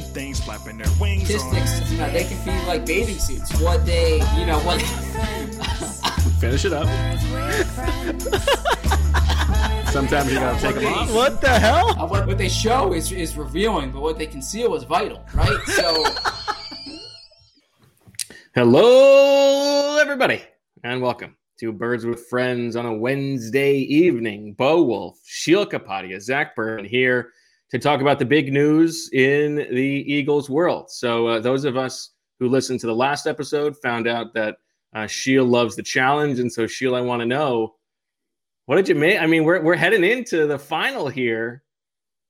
and things, flapping their wings on. statistics, you know, they can be like bathing suits. What they, you know, what. Finish it up. Birds with friends. Sometimes you gotta take them off. What the hell? Uh, what, what they show is is revealing, but what they conceal is vital, right? So, Hello, everybody, and welcome to Birds with Friends on a Wednesday evening. Bo Wulf, Sheil Kapadia, Zach Berman here to talk about the big news in the Eagles world. So, uh, those of us who listened to the last episode found out that uh, Sheil loves the challenge, and so Sheil, I want to know what did you make? I mean, we're we're heading into the final here.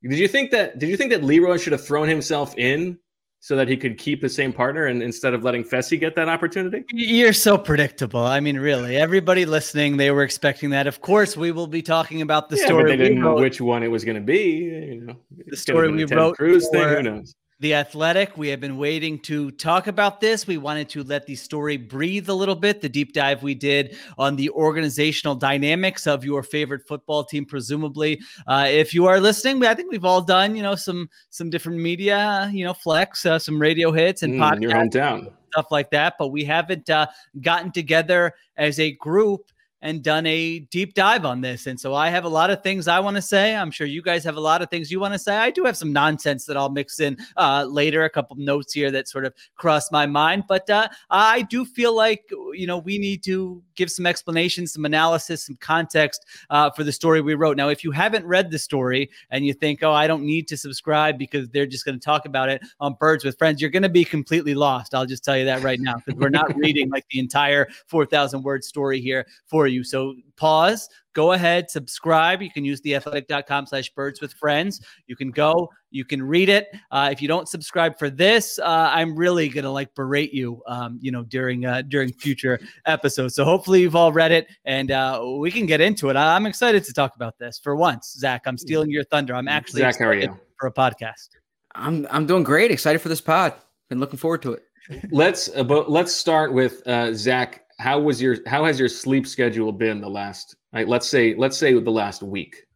Did you think that? Did you think that Leroy should have thrown himself in so that he could keep the same partner, and instead of letting Fessy get that opportunity? You're so predictable. I mean, really, everybody listening, they were expecting that. Of course, we will be talking about the yeah, story. but they didn't know which one it was going to be. You know, the story we wrote Cruz thing. Who knows? The Athletic. We have been waiting to talk about this. We wanted to let the story breathe a little bit. The deep dive we did on the organizational dynamics of your favorite football team, presumably. Uh, if you are listening, I think we've all done, you know, some some different media, you know, flex, uh, some radio hits and Mm, your podcasts hometown. stuff like that. But we haven't uh, gotten together as a group and done a deep dive on this. And so I have a lot of things I want to say. I'm sure you guys have a lot of things you want to say. I do have some nonsense that I'll mix in uh, later, a couple notes here that sort of cross my mind. But uh, I do feel like, you know, we need to give some explanations, some analysis, some context uh, for the story we wrote. Now, if you haven't read the story and you think, oh, I don't need to subscribe because they're just going to talk about it on Birds with Friends, you're going to be completely lost. I'll just tell you that right now because we're not reading like the entire 4,000 word story here for you. So pause, go ahead, subscribe. You can use theathletic.com slash birds with friends. You can go, you can read it. Uh, if you don't subscribe for this, uh, I'm really going to like berate you, um, you know, during, uh, during future episodes. So hopefully you've all read it and uh, we can get into it. I- I'm excited to talk about this for once. Zach, I'm stealing your thunder. I'm actually Zach, how are you? for a podcast. I'm I'm doing great. Excited for this pod. Been looking forward to it. Let's uh, but let's start with uh, Zach. How was your how has your sleep schedule been the last? Like, let's say let's say the last week.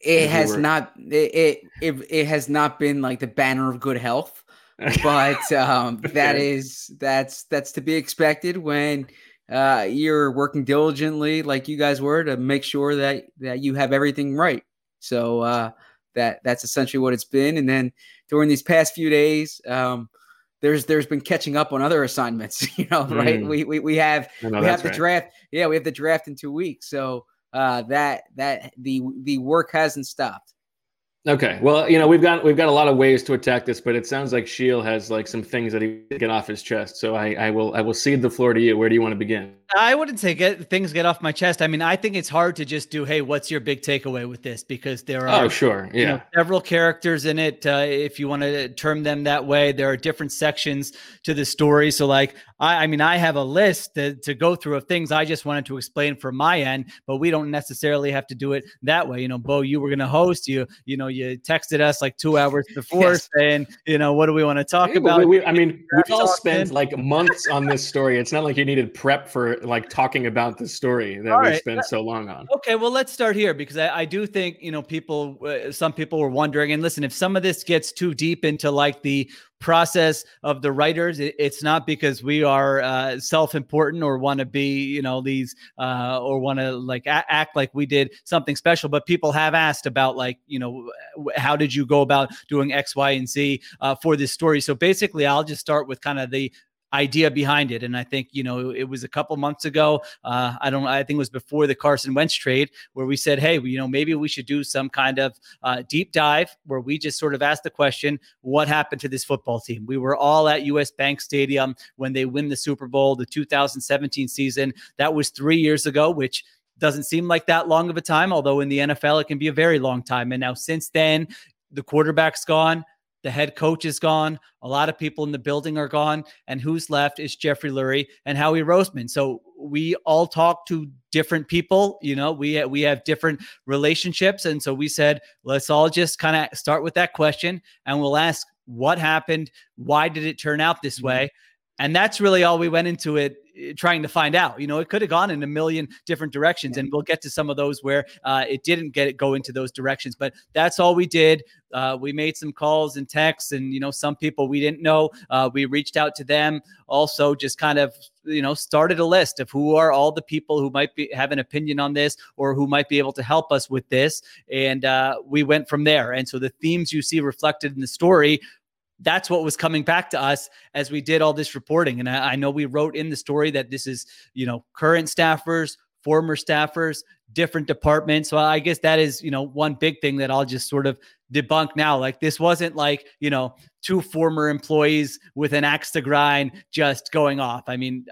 It has were- not it, it it it has not been like the banner of good health, but um, that is that's that's to be expected when uh, you're working diligently like you guys were to make sure that that you have everything right. So uh, that that's essentially what it's been. And then during these past few days, um, there's there's been catching up on other assignments. You know, right? Mm. We, we we have know we have the right. draft. Yeah, we have the draft in two weeks. So uh, that that the the work hasn't stopped. Okay. Well, you know, we've got we've got a lot of ways to attack this, but it sounds like Sheil has like some things that he get off his chest. So I, I will I will cede the floor to you. Where do you want to begin? I wouldn't say get things get off my chest. I mean, I think it's hard to just do, hey, what's your big takeaway with this? Because there are Oh, sure. you Yeah. know, several characters in it, uh, if you want to term them that way. There are different sections to the story. So, like, I, I mean, I have a list to, to go through of things I just wanted to explain from my end, but we don't necessarily have to do it that way. You know, Bo, you were going to host. You, you know, you texted us like two hours before Yes. saying, you know, what do we want to talk Yeah, about? we- we- I mean, we all spent like months on this story. It's not like you needed prep for like talking about the story that All we right. spent so long on. Okay, well, let's start here because I, I do think you know people. Uh, some people were wondering, and listen, if some of this gets too deep into like the process of the writers, it's not because we are uh, self-important or want to be, you know, these uh, or want to like a- act like we did something special. But people have asked about like, you know, how did you go about doing X, Y, and Z uh, for this story? So basically, I'll just start with kind of the idea behind it and i think you know it was a couple months ago uh, i don't i think it was before the carson wentz trade where we said hey you know maybe we should do some kind of uh, deep dive where we just sort of asked the question what happened to this football team? We were all at us bank stadium when they win the super bowl the 2017 season. That was three years ago which doesn't seem like that long of a time although in the nfl it can be a very long time. And now since then the quarterback's gone the head coach is gone. A lot of people in the building are gone. And who's left is Jeffrey Lurie and Howie Roseman. So we all talk to different people. You know, we we have different relationships, and so we said let's all just kind of start with that question, and we'll ask what happened, why did it turn out this mm-hmm. way, and that's really all we went into it eh, trying to find out. You know, it could have gone in a million different directions, and we'll get to some of those where uh, it didn't get it go into those directions. But that's all we did. Uh, we made some calls and texts, and you know, some people we didn't know. Uh, we reached out to them. Also, just kind of you know started a list of who are all the people who might be have an opinion on this or who might be able to help us with this, and uh, we went from there. And so the themes you see reflected in the story that's what was coming back to us as we did all this reporting. And I, I know we wrote in the story that this is, you know, current staffers, former staffers, different departments. So I guess that is, you know, one big thing that I'll just sort of debunk now. Like this wasn't like, you know, two former employees with an axe to grind just going off. I mean,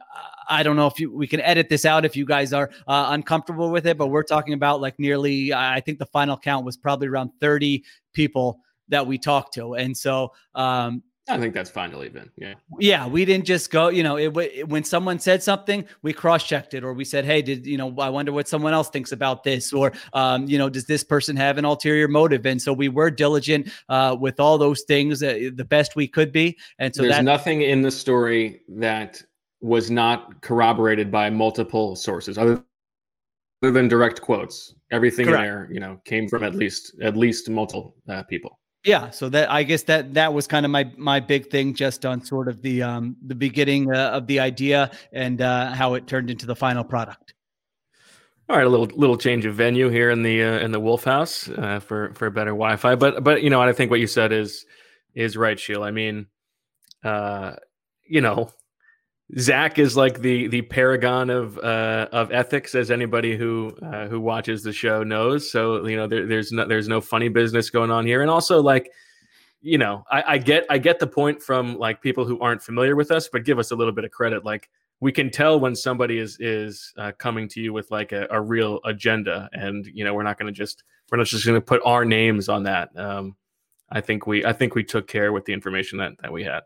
I don't know if you, we can edit this out if you guys are uh, uncomfortable with it, but we're talking about like nearly, I think the final count was probably around 30 people that we talked to. And so, um, I think that's fine to leave in. Yeah. yeah, we didn't just go, you know, it, w- when someone said something, we cross checked it or we said, hey, did, you know, I wonder what someone else thinks about this or, um, you know, does this person have an ulterior motive? And so we were diligent uh, with all those things uh, the best we could be. And so There's that, nothing in the story that was not corroborated by multiple sources other, other than direct quotes. Everything Correct. there, you know, came from at least at least multiple uh, people. Yeah. So that, I guess that, that was kind of my, my big thing just on sort of the, um, the beginning uh, of the idea and uh, how it turned into the final product. All right, a little little change of venue here in the uh, in the Wulf House uh, for for better Wi-Fi. But but you know, I think what you said is is right, Sheil. I mean, uh, you know, Zach is like the the paragon of uh, of ethics, as anybody who uh, who watches the show knows. So you know, there, there's no there's no funny business going on here, and also like. You know, I, I get I get the point from like people who aren't familiar with us, but give us a little bit of credit. Like we can tell when somebody is is uh, coming to you with like a, a real agenda and you know we're not going to just we're not just going to put our names on that um, i think we i think we took care with the information that that we had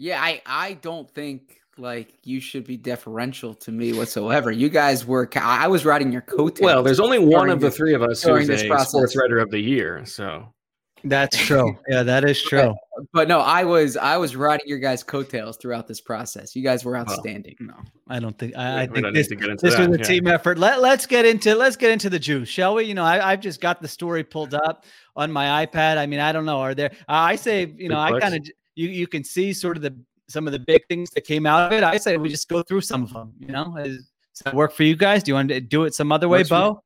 Yeah, I I don't think like you should be deferential to me whatsoever. You guys were I was riding your coattails. well there's only one of the this- three of us during who's this a process. sports writer of the year so That's true. Yeah, that is true. but no, I was I was riding your guys' coattails throughout this process. You guys were outstanding. No, I don't think. I, I we think this, need to get into this that was a yeah. team effort. Let Let's get into Let's get into the juice, shall we? You know, I, I've just got the story pulled up on my iPad. I mean, I don't know. Are there? I say, you know, I kind of you you can see sort of the some of the big things that came out of it. I say we just go through some of them. You know, Is, does that work for you guys? Do you want to do it some other way, Works for me. Bo?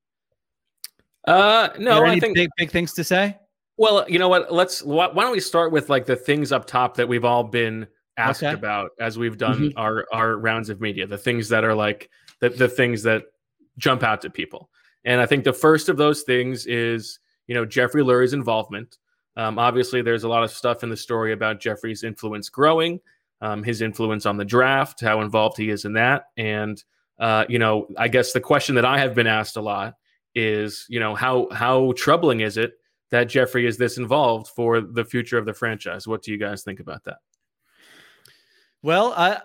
uh no i any think big big things to say. well you know what let's why, why don't we start with like the things up top that we've all been asked Okay. about as we've done our our rounds of media the things that are like the, the things that jump out to people and i think the first of those things is you know, Jeffrey Lurie's involvement. Um, obviously, there's a lot of stuff in the story about Jeffrey's influence growing, um, his influence on the draft, how involved he is in that. And, uh, you know, I guess the question that I have been asked a lot is, you know, how how troubling is it that Jeffrey is this involved for the future of the franchise? What do you guys think about that? Well, I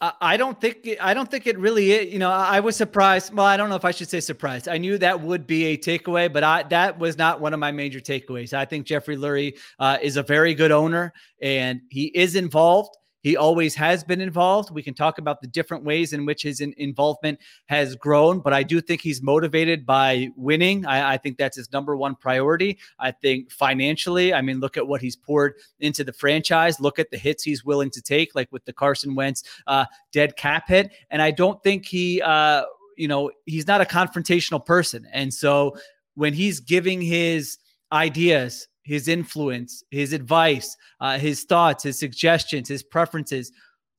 I don't think I don't think it really is. You know, I was surprised. Well, I don't know if I should say surprised. I knew that would be a takeaway, but I that was not one of my major takeaways. I think Jeffrey Lurie uh, is a very good owner, and he is involved. He always has been involved. We can talk about the different ways in which his in- involvement has grown, but I do think he's motivated by winning. I, I, think that's his number one priority. I think financially, I mean, look at what he's poured into the franchise. Look at the hits he's willing to take, like with the Carson Wentz uh, dead cap hit. And I don't think he, uh, you know, he's not a confrontational person. And so when he's giving his ideas his influence, his advice, uh, his thoughts, his suggestions, his preferences,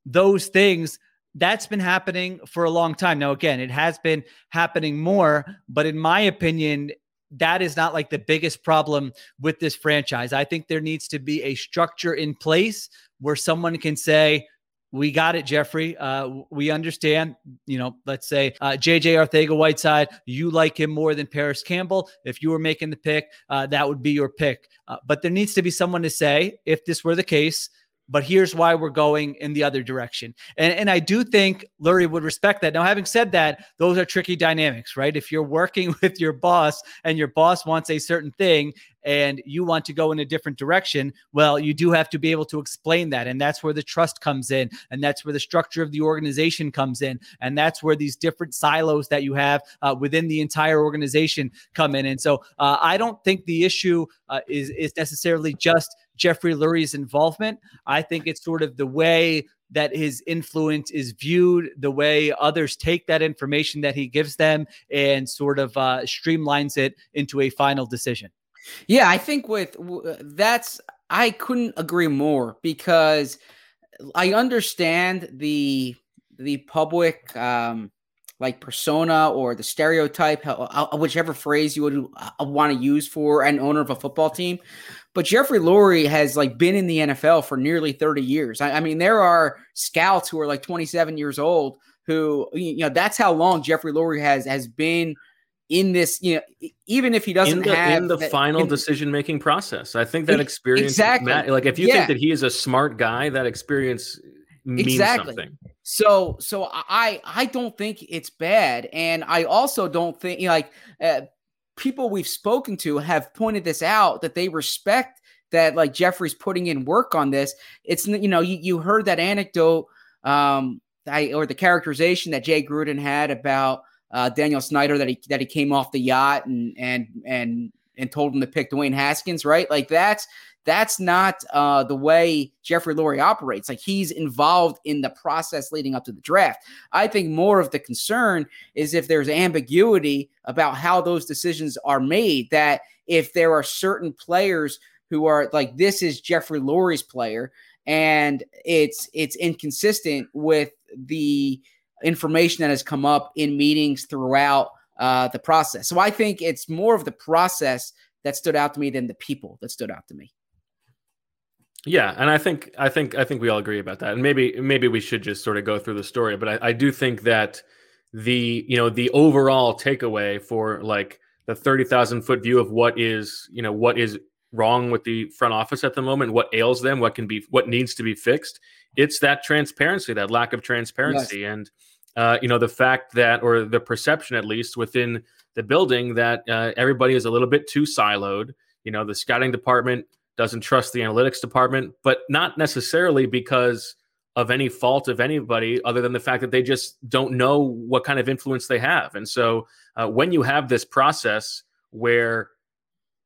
those things. That's been happening for a long time. Now, again, it has been happening more, but in my opinion, that is not like the biggest problem with this franchise. I think there needs to be a structure in place where someone can say, we got it, Jeffrey. Uh, we understand. You know, let's say uh, JJ Arcega Whiteside, you like him more than Parris Campbell. If you were making the pick, uh, that would be your pick. Uh, but there needs to be someone to say, if this were the case, but here's why we're going in the other direction. And, and I do think Lurie would respect that. Now, having said that, those are tricky dynamics, right? If you're working with your boss and your boss wants a certain thing and you want to go in a different direction, well, you do have to be able to explain that. And that's where the trust comes in. And that's where the structure of the organization comes in. And that's where these different silos that you have uh, within the entire organization come in. And so uh, I don't think the issue uh, is, is necessarily just Jeffrey Lurie's involvement. I think it's sort of the way that his influence is viewed, the way others take that information that he gives them and sort of uh, streamlines it into a final decision. Yeah, I think with that's, I couldn't agree more because I understand the the public um, like persona or the stereotype, whichever phrase you would uh, want to use for an owner of a football team. But Jeffrey Lurie has like been in the NFL for nearly 30 years. I, I mean, there are scouts who are like 27 years old who, you know, that's how long Jeffrey Lurie has has been in this, you know, even if he doesn't in the, have in the that, final decision making process. I think that experience exactly. like if you yeah. think that he is a smart guy, that experience means exactly. something. So, so I I don't think it's bad, and I also don't think you know, like uh, people we've spoken to have pointed this out that they respect that like Jeffrey's putting in work on this. It's you know you, you heard that anecdote um I or the characterization that Jay Gruden had about uh, Daniel Snyder that he that he came off the yacht and and and and told him to pick Dwayne Haskins, right? Like that's that's not uh, the way Jeffrey Lurie operates. Like he's involved in the process leading up to the draft. I think more of the concern is if there's ambiguity about how those decisions are made. That if there are certain players who are like this is Jeffrey Lurie's player, and it's it's inconsistent with the information that has come up in meetings throughout uh, the process. So I think it's more of the process that stood out to me than the people that stood out to me. Yeah, and I think I think I think we all agree about that. And maybe maybe we should just sort of go through the story. But I, I do think that the you know the overall takeaway for like the thirty thousand foot view of what is you know what is wrong with the front office at the moment, what ails them, what can be what needs to be fixed. It's that transparency, that lack of transparency, yes. and uh, you know the fact that or the perception at least within the building that uh, everybody is a little bit too siloed. You know, the scouting department doesn't trust the analytics department, but not necessarily because of any fault of anybody other than the fact that they just don't know what kind of influence they have. And so uh, when you have this process where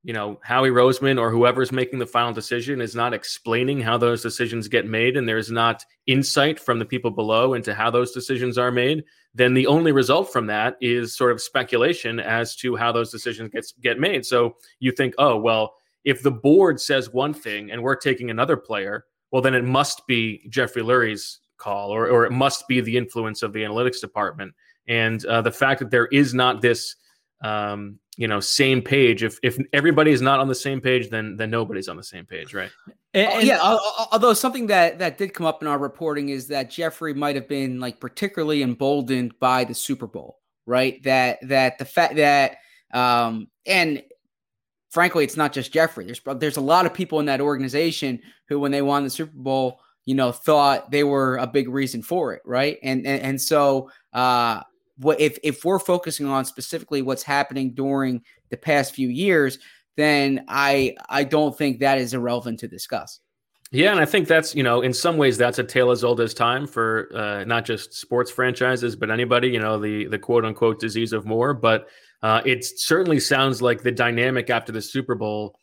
you know Howie Roseman or whoever's making the final decision is not explaining how those decisions get made and there's not insight from the people below into how those decisions are made then the only result from that is sort of speculation as to how those decisions gets get made so you think oh well if the board says one thing and we're taking another player, well, then it must be Jeffrey Lurie's call, or, or it must be the influence of the analytics department. And uh, the fact that there is not this um, you know, same page. If if everybody is not on the same page, then then nobody's on the same page, right? And- Oh, and- yeah, al- al- although something that that did come up in our reporting is that Jeffrey might have been like particularly emboldened by the Super Bowl, right? That that the fact that um and frankly, it's not just Jeffrey. There's there's a lot of people in that organization who, when they won the Super Bowl, you know, thought they were a big reason for it, right? And and, and so uh what if if we're focusing on specifically what's happening during the past few years, then I I don't think that is irrelevant to discuss. Yeah, and I think that's you know in some ways that's a tale as old as time for uh, not just sports franchises but anybody. You know the the quote unquote disease of more, but uh, it certainly sounds like the dynamic after the Super Bowl.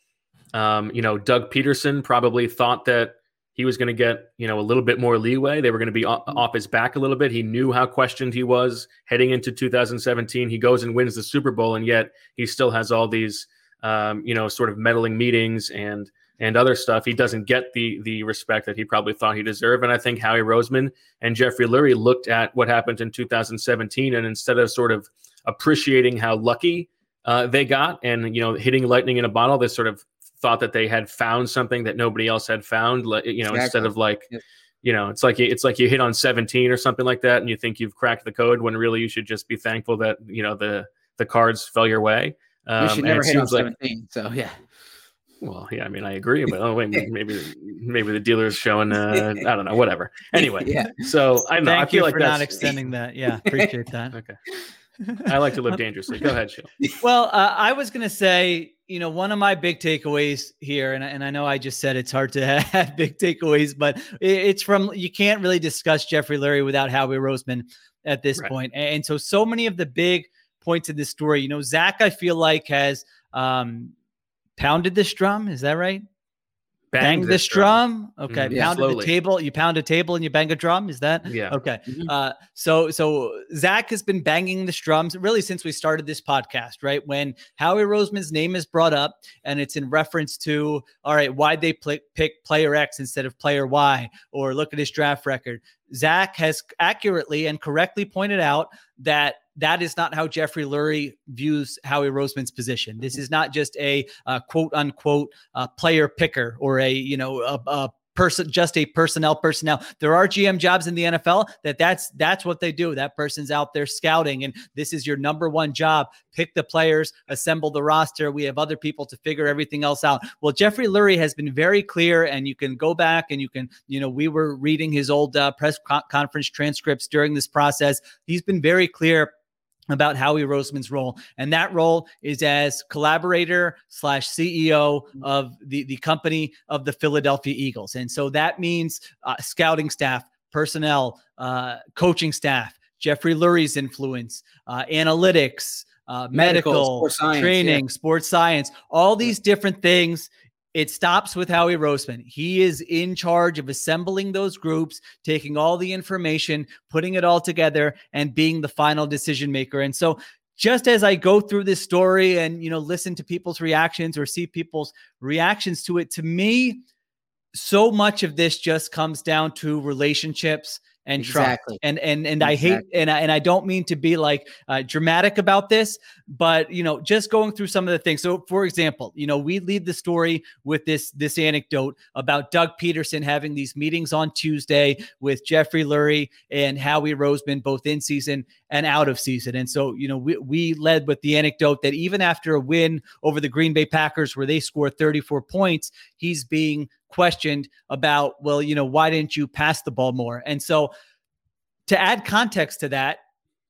Um, you know, Doug Pederson probably thought that he was going to get you know a little bit more leeway. They were going to be off his back a little bit. He knew how questioned he was heading into 2017. He goes and wins the Super Bowl, and yet he still has all these um, you know sort of meddling meetings and and other stuff, he doesn't get the the respect that he probably thought he deserved. And I think Howie Roseman and Jeffrey Lurie looked at what happened in 2017, and instead of sort of appreciating how lucky uh, they got and you know hitting lightning in a bottle, they sort of thought that they had found something that nobody else had found. You know, instead of like. Yep. You know, it's like you- it's like you hit on 17 or something like that, and you think you've cracked the code when really you should just be thankful that you know the the cards fell your way. Um, we should never hit on seems like- 17. So yeah. well, yeah, I mean, I agree, but oh, wait, maybe maybe the dealer's showing. Uh, I don't know, whatever. Anyway, Yeah. so I don't know. I Thank feel you like for that's not extending that. Yeah, appreciate that. okay. I like to live dangerously. Go ahead, Sheil. Well, uh, I was going to say, you know, one of my big takeaways here, and, I- and I know I just said it's hard to have big takeaways, but it- it's from you can't really discuss Jeffrey Lurie without Howie Roseman at this Right. point. And so, so many of the big points in this story, you know, Zach, I feel like has um, pounded this drum. Is that right? Bang, this drum. Okay. Mhm. Yeah, Pounded slowly. the table. You pound a table and you bang a drum. Is that? Yeah. Okay. Mhm. Uh, so so Zach has been banging the drums really since we started this podcast, right? When Howie Roseman's name is brought up, and it's in reference to, all right, why'd they pl- pick player X instead of player Y, or look at his draft record. Zach has accurately and correctly pointed out that that is not how Jeffrey Lurie views Howie Roseman's position. This is not just a uh, quote unquote uh, player picker or a you know a, a person just a personnel personnel. There are gm jobs in the nfl that that's that's what they do. That person's out there scouting and this is your number one job. Pick the players assemble the roster. We have other people to figure everything else out. Well jeffrey lurie has been very clear and you can go back and you can you know we were reading his old uh, press co- conference transcripts during this process. He's been very clear about Howie Roseman's role, and that role is as collaborator slash CEO of the the company of the Philadelphia Eagles, and so that means uh, scouting staff, personnel, uh, coaching staff, Jeffrey Lurie's influence, uh, analytics, uh, Medical, medical, sports science, yeah. training, sports science, all these different things. It stops with Howie Roseman. He is in charge of assembling those groups, taking all the information, putting it all together, and being the final decision maker. And so, just as I go through this story and you know listen to people's reactions or see people's reactions to it, to me, so much of this just comes down to relationships and. Exactly. And and and I hate and I, and I don't mean to be like uh, dramatic about this, but you know, just going through some of the things. So, for example, you know, we lead the story with this this anecdote about Doug Pederson having these meetings on Tuesday with Jeffrey Lurie and Howie Roseman, both in season and out of season. And so, you know, we we led with the anecdote that even after a win over the Green Bay Packers, where they scored 34 points, he's being questioned about, well, you know, why didn't you pass the ball more? And so, to add context to that,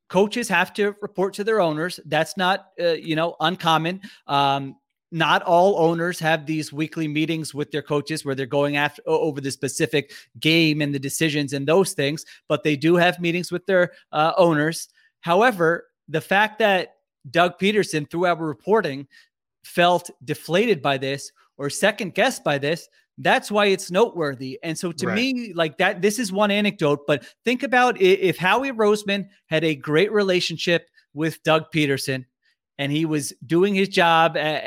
coaches have to report to their owners. That's not, uh, you know, uncommon. Um, not all owners have these weekly meetings with their coaches where they're going after over the specific game and the decisions and those things, but they do have meetings with their uh, owners. However, the fact that Doug Pederson, through our reporting, felt deflated by this or second guessed by this, that's why it's noteworthy. And so to Right. me, like that, this is one anecdote, but think about if Howie Roseman had a great relationship with Doug Pederson and he was doing his job uh,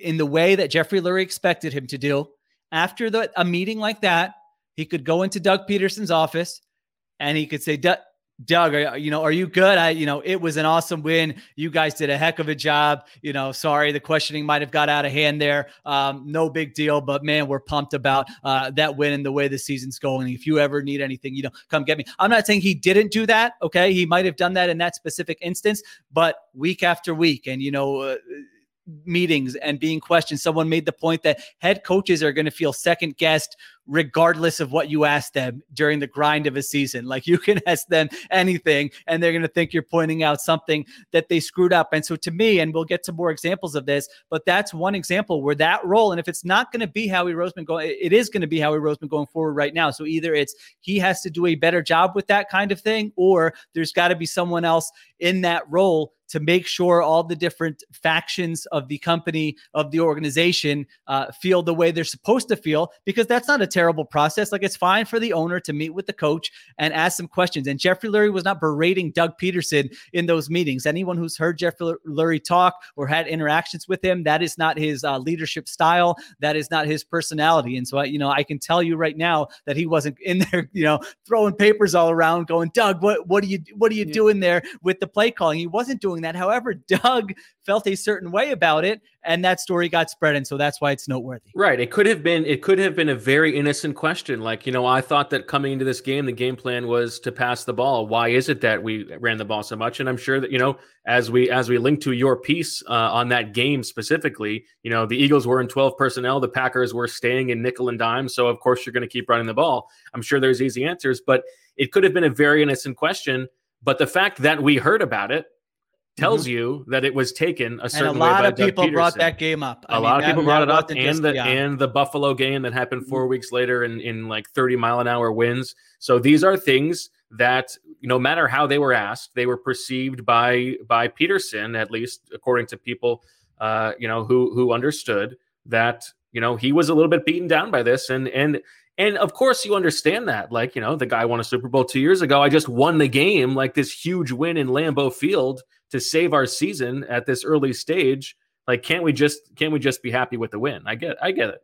in the way that Jeffrey Lurie expected him to do. After the, a meeting like that, he could go into Doug Pederson's office and he could say, "Doug- are, you know, are you good? I, you know, it was an awesome win. You guys did a heck of a job. You know, sorry, the questioning might have got out of hand there. Um, no big deal, but man, we're pumped about uh, that win and the way the season's going. If you ever need anything, you know, come get me. I'm not saying he didn't do that. Okay. He might have done that in that specific instance, but week after week, and, you know, uh, meetings and being questioned. Someone made the point that head coaches are going to feel second guessed regardless of what you ask them during the grind of a season. Like you can ask them anything and they're going to think you're pointing out something that they screwed up. And so to me, and we'll get to more examples of this, but that's one example where that role, and if it's not going to be Howie Roseman going, it is going to be Howie Roseman going forward right now. So either it's he has to do a better job with that kind of thing, or there's got to be someone else in that role to make sure all the different factions of the company of the organization uh, feel the way they're supposed to feel because that's not a terrible process like it's fine for the owner to meet with the coach and ask some questions. And jeffrey lurie was not berating doug Pederson in those meetings. Anyone who's heard jeffrey lurie talk or had interactions with him that is not his uh, leadership style. That is not his personality. And so I, you know i can tell you right now that he wasn't in there you know throwing papers all around going doug what, what are you what are you yeah. doing there with the play calling? He wasn't doing doing that. However, Doug felt a certain way about it, and that story got spread, and so that's why it's noteworthy. Right. It could have been. It could have been a very innocent question, like you know, I thought that coming into this game, the game plan was to pass the ball. Why is it that we ran the ball so much? And I'm sure that you know, as we as we link to your piece uh, on that game specifically, you know, the Eagles were in 12 personnel, the Packers were staying in nickel and dime, so of course you're going to keep running the ball. I'm sure there's easy answers, but it could have been a very innocent question. But the fact that we heard about it tells mm-hmm. you that it was taken a certain and a lot of people brought that game up. I a mean, lot of people brought it up, and the yeah. and the Buffalo game that happened 4 mm-hmm. weeks later in in like thirty mile an hour winds. So these are things that no matter how they were asked, they were perceived by by pederson at least according to people, uh, you know, who who understood that you know he was a little bit beaten down by this, and and and of course, you understand that. Like, you know, the guy won a Super Bowl two years ago. I just won the game, like this huge win in Lambeau Field to save our season at this early stage. Like, can't we just can't we just be happy with the win? I get I get it.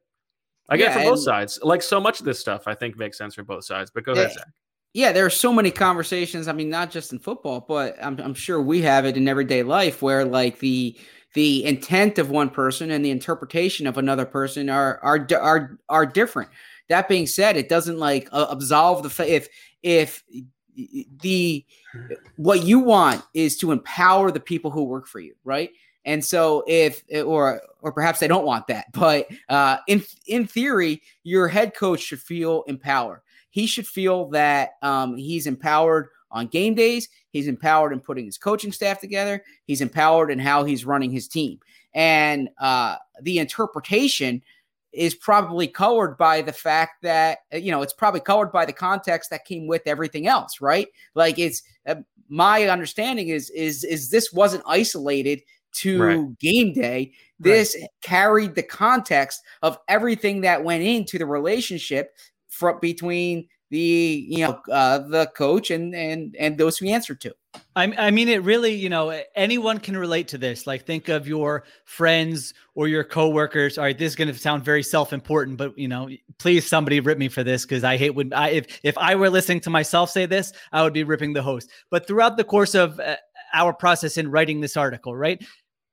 I get yeah, it for both sides. Like so much of this stuff, I think makes sense for both sides. But go yeah, ahead, Zach. Yeah, there are so many conversations. I mean, not just in football, but I'm, I'm sure we have it in everyday life where like the the intent of one person and the interpretation of another person are are are are different. That being said, it doesn't like uh, absolve the if if the what you want is to empower the people who work for you, right? And so if or or perhaps they don't want that, but uh, in in theory, your head coach should feel empowered. He should feel that um, he's empowered on game days. He's empowered in putting his coaching staff together. He's empowered in how he's running his team. And uh, the interpretation is probably colored by the fact that uh, you know it's probably colored by the context that came with everything else right like it's uh, my understanding is is is this wasn't isolated to right. game day this right. carried the context of everything that went into the relationship from between the you know uh, the coach and and and those who answer to. I, I mean, it really, you know, anyone can relate to this. Like, think of your friends or your coworkers. All right, this is going to sound very self-important, but you know, please, somebody rip me for this because I hate when I if if I were listening to myself say this, I would be ripping the host. But throughout the course of uh, our process in writing this article, right?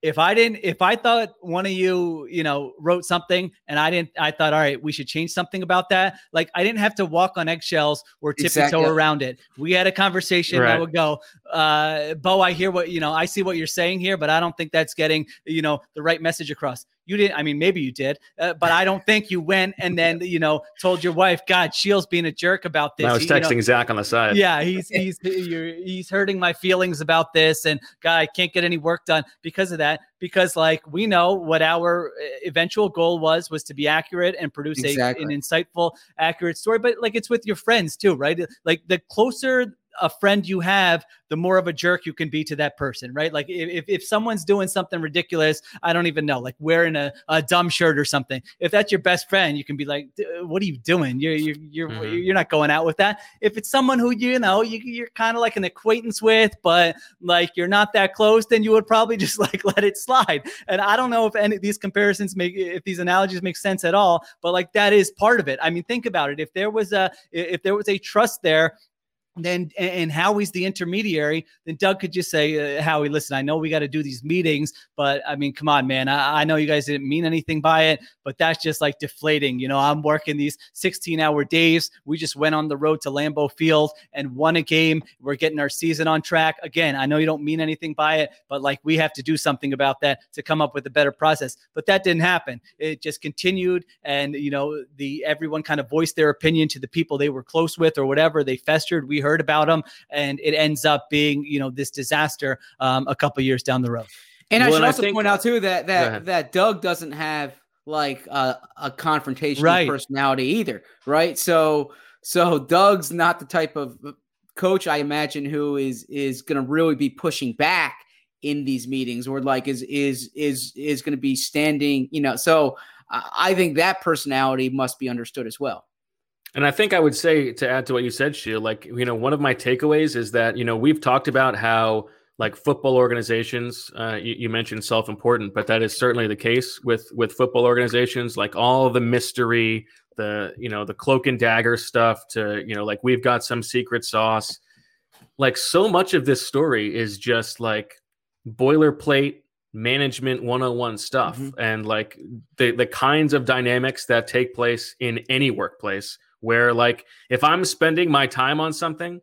If I didn't, if I thought one of you, you know, wrote something and I didn't, I thought, all right, we should change something about that. Like I didn't have to walk on eggshells or tiptoe exactly. around it. We had a conversation. Right. I would go, uh, Bo, I hear what, you know, I see what you're saying here, but I don't think that's getting, you know, the right message across. You didn't. I mean, maybe you did, uh, but I don't think you went and then you know told your wife, "God, Sheil's being a jerk about this." I was texting you know, Zach on the side. Yeah, he's he's he's hurting my feelings about this, and God, I can't get any work done because of that. Because like we know what our uh, eventual goal was was to be accurate and produce exactly. a, an insightful, accurate story. But like it's with your friends too, right? Like the closer a friend you have, the more of a jerk you can be to that person, right? Like if, if someone's doing something ridiculous, I don't even know, like wearing a, a dumb shirt or something. If that's your best friend, you can be like, "What are you doing? You're you're you're, mm-hmm. you're not going out with that." If it's someone who you know you, you're kind of like an acquaintance with, but like you're not that close, then you would probably just like let it slide. And I don't know if any of these comparisons make if these analogies make sense at all, but like that is part of it. I mean, think about it. If there was a if there was a trust there then and Howie's the intermediary, then Doug could just say, uh, Howie, listen, I know we got to do these meetings, but I mean, come on, man. I, I know you guys didn't mean anything by it, but that's just like deflating. You know, I'm working these 16 hour days. We just went on the road to Lambeau Field and won a game. We're getting our season on track. Again, I know you don't mean anything by it, but like we have to do something about that to come up with a better process. But that didn't happen. It just continued, and you know, the everyone kind of voiced their opinion to the people they were close with or whatever. They festered. We heard about them, and it ends up being you know this disaster um, a couple years down the road. And I should and I also think- point out too that that that Doug doesn't have like a, a confrontational Right. personality either, right? So so Doug's not the type of coach I imagine who is is going to really be pushing back in these meetings or like is is is is going to be standing, you know. So I I think that personality must be understood as well. And I think I would say to add to what you said, Sheil, like, you know, one of my takeaways is that, you know, we've talked about how like football organizations, uh, you, you mentioned self-important, but that is certainly the case with with football organizations, like all the mystery, the, you know, the cloak and dagger stuff to, you know, like we've got some secret sauce. Like so much of this story is just like boilerplate management 101 stuff Mhm. and like the the kinds of dynamics that take place in any workplace where like if i'm spending my time on something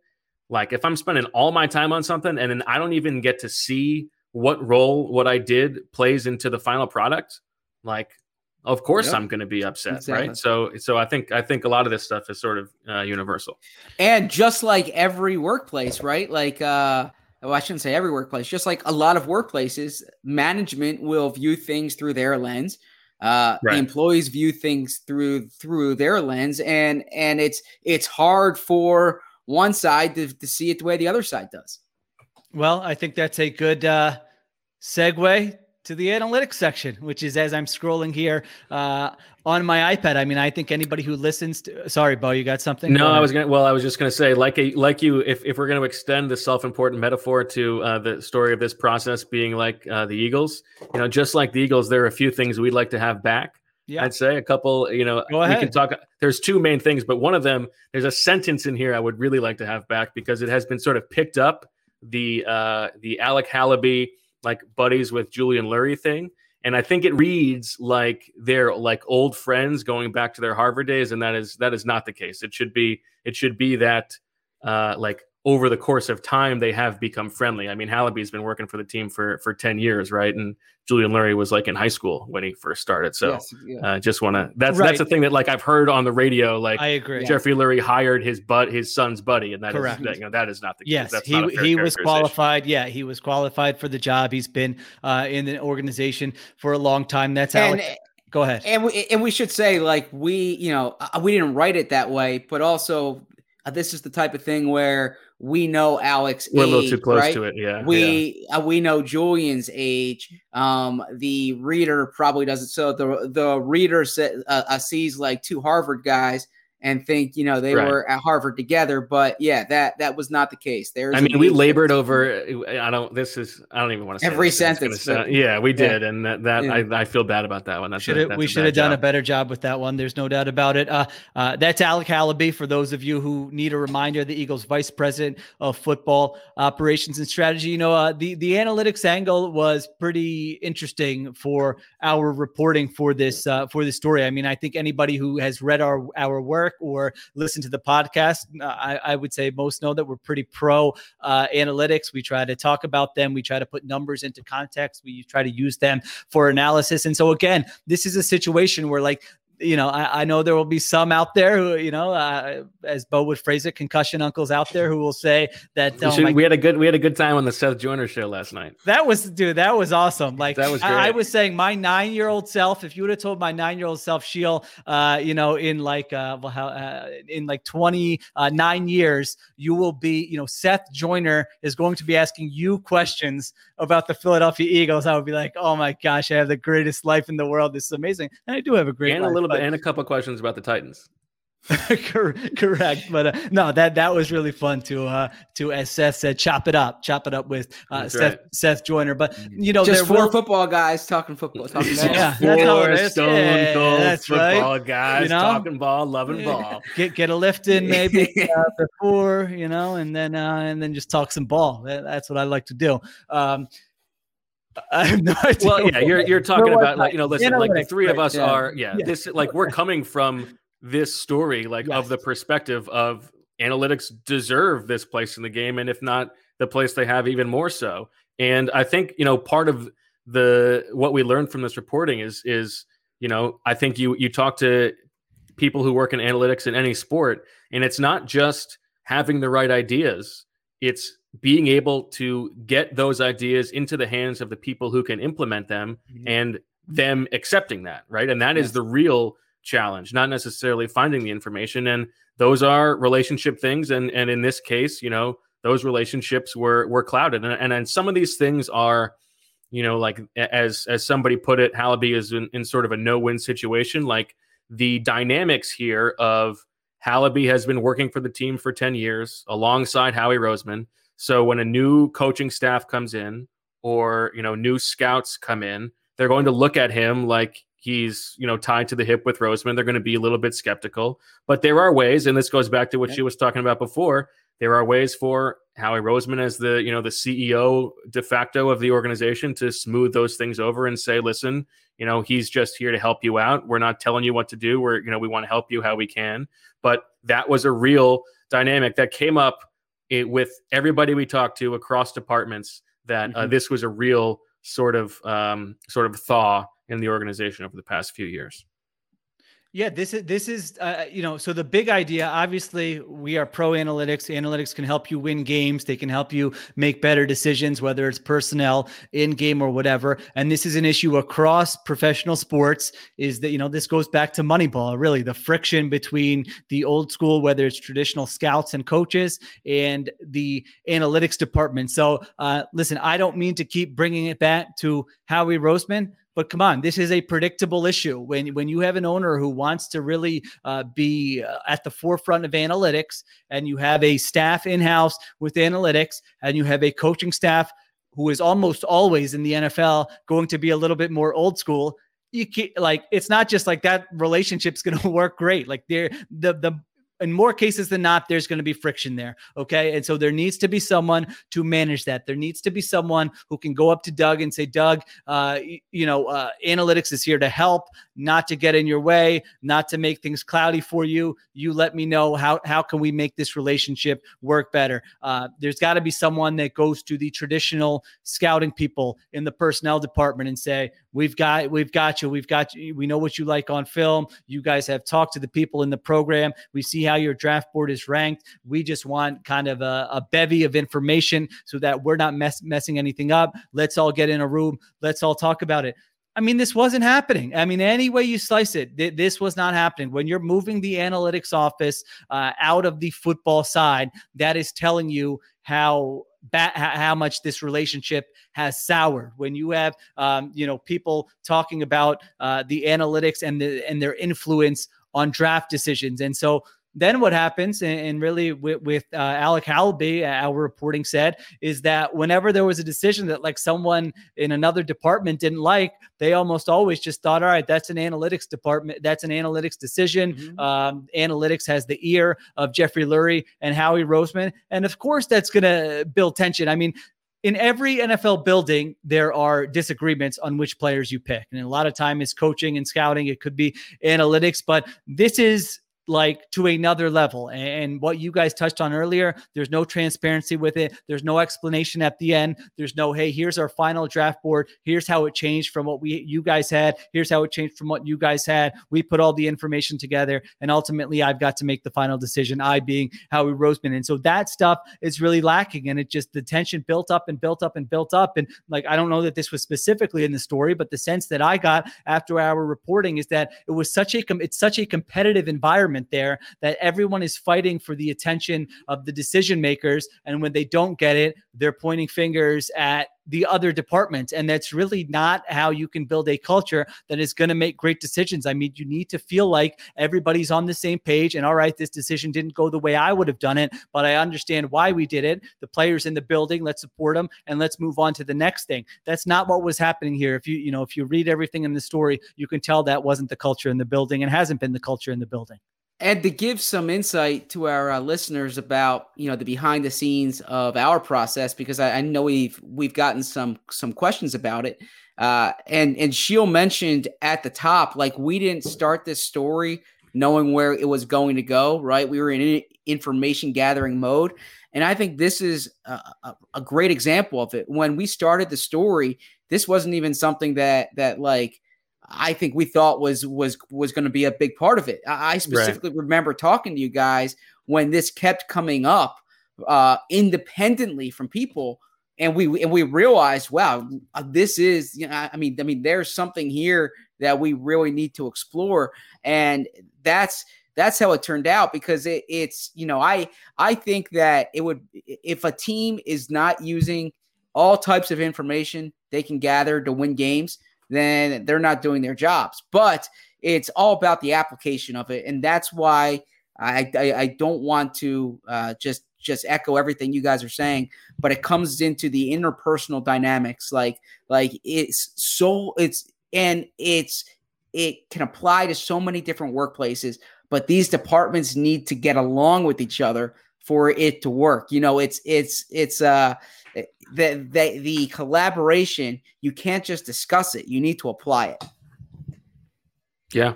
like if i'm spending all my time on something and then i don't even get to see what role what i did plays into the final product like of course Yep. i'm going to be upset Exactly. right so so i think i think a lot of this stuff is sort of uh, universal And just like every workplace, right? Like, uh, well, I shouldn't say every workplace, just like a lot of workplaces, management will view things through their lens. Uh, Right. the employees view things through through their lens, and and it's it's hard for one side to, to see it the way the other side does. Well, I think that's a good uh, segue to the analytics section, which is as I'm scrolling here uh, on my iPad. I mean, I think anybody who listens to, sorry, Bo, you got something? No, I was gonna. Well, I was just gonna say, like a like you, if if we're gonna extend the self-important metaphor to uh, the story of this process being like uh, the Eagles, you know, just like the Eagles, there are a few things we'd like to have back. Yeah. I'd say a couple. You know, we can talk. There's two main things, but one of them, there's a sentence in here I would really like to have back because it has been sort of picked up the uh, the Alec Halaby like buddies with Julian Lurie thing. And I think it reads like they're like old friends going back to their Harvard days, and that is that is not the case. It should be it should be that uh, like over the course of time they have become friendly. I mean, Halaby's been working for the team for for ten years, right? And Julian Lurie was like in high school when he first started. So Yes, yeah. uh, just want to that's Right. that's the thing that like I've heard on the radio, like I agree. Jeffrey Lurie hired his but his son's buddy, and that is Correct. that, you know that is not the case. Yes, That's he not he was qualified. Yeah, he was qualified for the job. He's been uh, in the organization for a long time. That's and Alex. Go ahead. and we and we should say like we you know uh, we didn't write it that way, but also this is the type of thing where we know Alex. We're a little too close right? to it. Yeah, yeah. we uh, we know Julian's age. Um, the reader probably doesn't. So the the reader uh, uh, sees like two Harvard guys and think you know they Right. were at Harvard together. But yeah, that that was not the case. There's I mean, we labored over. I don't. This is. I don't even want to say Every this 'cause sentence, but- sound- yeah, we Yeah. did, and that, that Yeah. I, I feel bad about that one. That's a- Should have, that's we should have done a better job with that one. There's no doubt about it. Uh, uh, that's Alec Halaby. For those of you who need a reminder, the Eagles Vice President of Football Operations and Strategy. You know, uh, the the analytics angle was pretty interesting for our reporting for this uh, for this story. I mean, I think anybody who has read our our work or listen to the podcast, uh, I, I would say most know that we're pretty pro uh, analytics. We try to talk about them. We try to put numbers into context. We try to use them for analysis. And so again, this is a situation where like you know, I, I know there will be some out there who, you know, uh, as Bo would phrase it, concussion uncles out there who will say that We, oh should- my we had a good we had a good time on the Seth Joyner show last night. that was, dude, that was awesome. Like That was I, I was saying, my nine-year-old self. If you would have told my nine-year-old self, Sheil, uh, you know, in like, uh, well, how, uh, in like twenty-nine years, you will be, you know, Seth Joyner is going to be asking you questions about the Philadelphia Eagles. I would be like, oh my gosh, I have the greatest life in the world. This is amazing, and I do have a great and life, a little but- bit and a couple questions about the Titans. Correct, but uh, no, that that was really fun to uh to as Seth said, chop it up, chop it up with uh, Seth right. Seth Joyner. But you know, Just four will- football guys talking football. Talking Yeah, yeah. that's how it Four stone Yeah, cold that's right. football guys You know? talking ball, loving ball. get get a lift in maybe uh, before you know, and then uh, and then just talk some ball. That, that's what I like to do. Um, I have no idea. Well, yeah, you're you're talking about like you know, listen, like the three of right, us yeah. are yeah, Yeah. this like we're coming from this story like of the perspective of analytics deserve this place in the game and if not the place they have even more so. And I think, you know, part of the what we learned from this reporting is is, you know, I think you you talk to people who work in analytics in any sport and it's not just having the right ideas, it's being able to get those ideas into the hands of the people who can implement them mm-hmm. and them accepting that, right? And that is Yes. the real challenge, not necessarily finding the information. And those are relationship things. And and in this case, you know, those relationships were were clouded. And and, and some of these things are, you know, like as as somebody put it, Halaby is in, in sort of a no-win situation. Like the dynamics here of Halaby has been working for the team for 10 years alongside Howie Roseman. So when a new coaching staff comes in or, you know, new scouts come in, they're going to look at him like he's, you know, tied to the hip with Roseman. They're going to be a little bit skeptical. But there are ways, and this goes back to what she was talking about before. There are ways for Howie Roseman as the, you know, the CEO de facto of the organization to smooth those things over and say, listen, you know, he's just here to help you out. We're not telling you what to do. We're, you know, we want to help you how we can. But that was a real dynamic that came up it, with everybody we talked to across departments that uh, Mhm. this was a real sort of um, sort of thaw in the organization over the past few years. Yeah, this is this is uh, you know so the big idea. Obviously, we are pro analytics. Analytics can help you win games. They can help you make better decisions, whether it's personnel, in game, or whatever. And this is an issue across professional sports. Is that you know this goes back to Moneyball, really the friction between the old school, whether it's traditional scouts and coaches, and the analytics department. So, uh, listen, I don't mean to keep bringing it back to Howie Roseman. But come on, this is a predictable issue. When when you have an owner who wants to really uh, be uh, at the forefront of analytics, and you have a staff in house with analytics, and you have a coaching staff who is almost always in the NFL going to be a little bit more old school. You can't like it's not just like that relationship's going to work great. Like there, the the in more cases than not, there's going to be friction there. Okay. And so there needs to be someone to manage that. There needs to be someone who can go up to Doug and say, Doug, uh, you know, uh, analytics is here to help, not to get in your way, not to make things cloudy for you. You let me know how, how can we make this relationship work better? Uh, there's got to be someone that goes to the traditional scouting people in the personnel department and say, we've got, we've got you. We've got you. We know what you like on film. You guys have talked to the people in the program. We see how your draft board is ranked. We just want kind of a, a bevy of information so that we're not mess, messing anything up. Let's all get in a room. Let's all talk about it. I mean, this wasn't happening. I mean, any way you slice it, th- this was not happening. When you're moving the analytics office uh, out of the football side, that is telling you how ba- how how much this relationship has soured. When you have, um, you know, people talking about uh, the analytics and the and their influence on draft decisions, and so then what happens, and, really with, with uh, Alec Halaby, our reporting said, is that whenever there was a decision that like someone in another department didn't like, they almost always just thought, all right, that's an analytics department, that's an analytics decision. Mhm. Um, analytics has the ear of Jeffrey Lurie and Howie Roseman, and of course that's going to build tension. I mean. In every NFL building, there are disagreements on which players you pick. And a lot of time is coaching and scouting. It could be analytics, but this is like to another level. And what you guys touched on earlier, there's no transparency with it. There's no explanation at the end. There's no, hey, here's our final draft board. Here's how it changed from what we you guys had. Here's how it changed from what you guys had. We put all the information together, and ultimately, I've got to make the final decision. I being Howie Roseman, and so that stuff is really lacking, and it just the tension built up and built up and built up. And like I don't know that this was specifically in the story, but the sense that I got after our reporting is that it was such a it's such a competitive environment there that everyone is fighting for the attention of the decision makers and when they don't get it they're pointing fingers at the other departments. And that's really not how you can build a culture that is going to make great decisions. I mean, you need to feel like everybody's on the same page and all right, this decision didn't go the way I would have done it, but I understand why we did it. The players in the building, let's support them and let's move on to the next thing. That's not what was happening here. If you, you know, if you read everything in the story, you can tell that wasn't the culture in the building and hasn't been the culture in the building. And to give some insight to our uh, listeners about you know the behind the scenes of our process, because I, I know we've we've gotten some some questions about it. Uh, and and Sheil mentioned at the top, like we didn't start this story knowing where it was going to go. Right, we were in information gathering mode, and I think this is a, a, a great example of it. When we started the story, this wasn't even something that that like I think we thought was was was going to be a big part of it. I, I specifically right. remember talking to you guys when this kept coming up uh, independently from people, and we and we realized, wow, uh, this is you know, I mean, I mean, there's something here that we really need to explore, and that's that's how it turned out because it, it's you know I I think that it would if a team is not using all types of information they can gather to win games then they're not doing their jobs. But it's all about the application of it, and that's why I I, I don't want to uh, just just echo everything you guys are saying, but it comes into the interpersonal dynamics, like like it's so it's and it's it can apply to so many different workplaces, but these departments need to get along with each other for it to work. You know, it's it's it's uh the, the the collaboration you can't just discuss it. You need to apply it. Yeah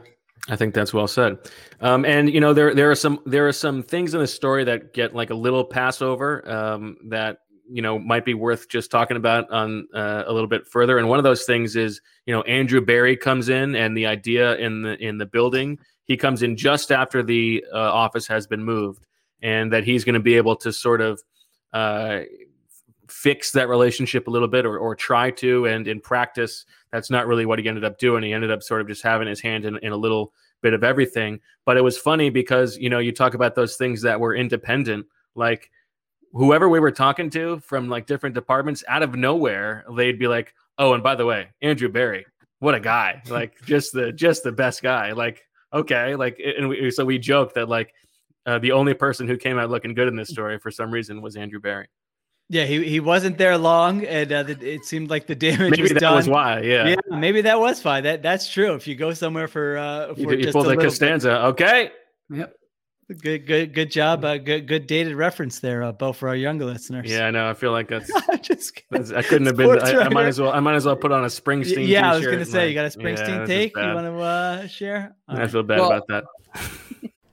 i think that's well said. Um, and you know there there are some there are some things in the story that get like a little passover um, that you know might be worth just talking about on uh, a little bit further. And one of those things is you know andrew Berry comes in and the idea in the in the building he comes in just after the uh, office has been moved and that he's going to be able to sort of uh, fix that relationship a little bit or, or try to. And in practice, that's not really what he ended up doing. He ended up sort of just having his hand in, in a little bit of everything. But it was funny because, you know, you talk about those things that were independent, like whoever we were talking to from like different departments out of nowhere, they'd be like, oh, and by the way, Andrew Berry, what a guy. Like just the, just the best guy. Like, okay. Like, and we, so we joke that like, uh, the only person who came out looking good in this story for some reason was Andrew Berry. Yeah, he, he wasn't there long, and uh, it seemed like the damage maybe was that done. was why. Yeah, yeah, maybe that was why. That that's true. If you go somewhere for uh, for you, you pull the Costanza, bit. okay. Yep. Good, good, good job. Uh, good, good dated reference there, uh, Bo, for our younger listeners. Yeah, I know. I feel like that's. just that's, I couldn't have been. I, I, might as well. I might as well put on a Springsteen. Yeah, I was going to say you got a Springsteen yeah, take. You want to uh, share? All I right. feel bad well, about that.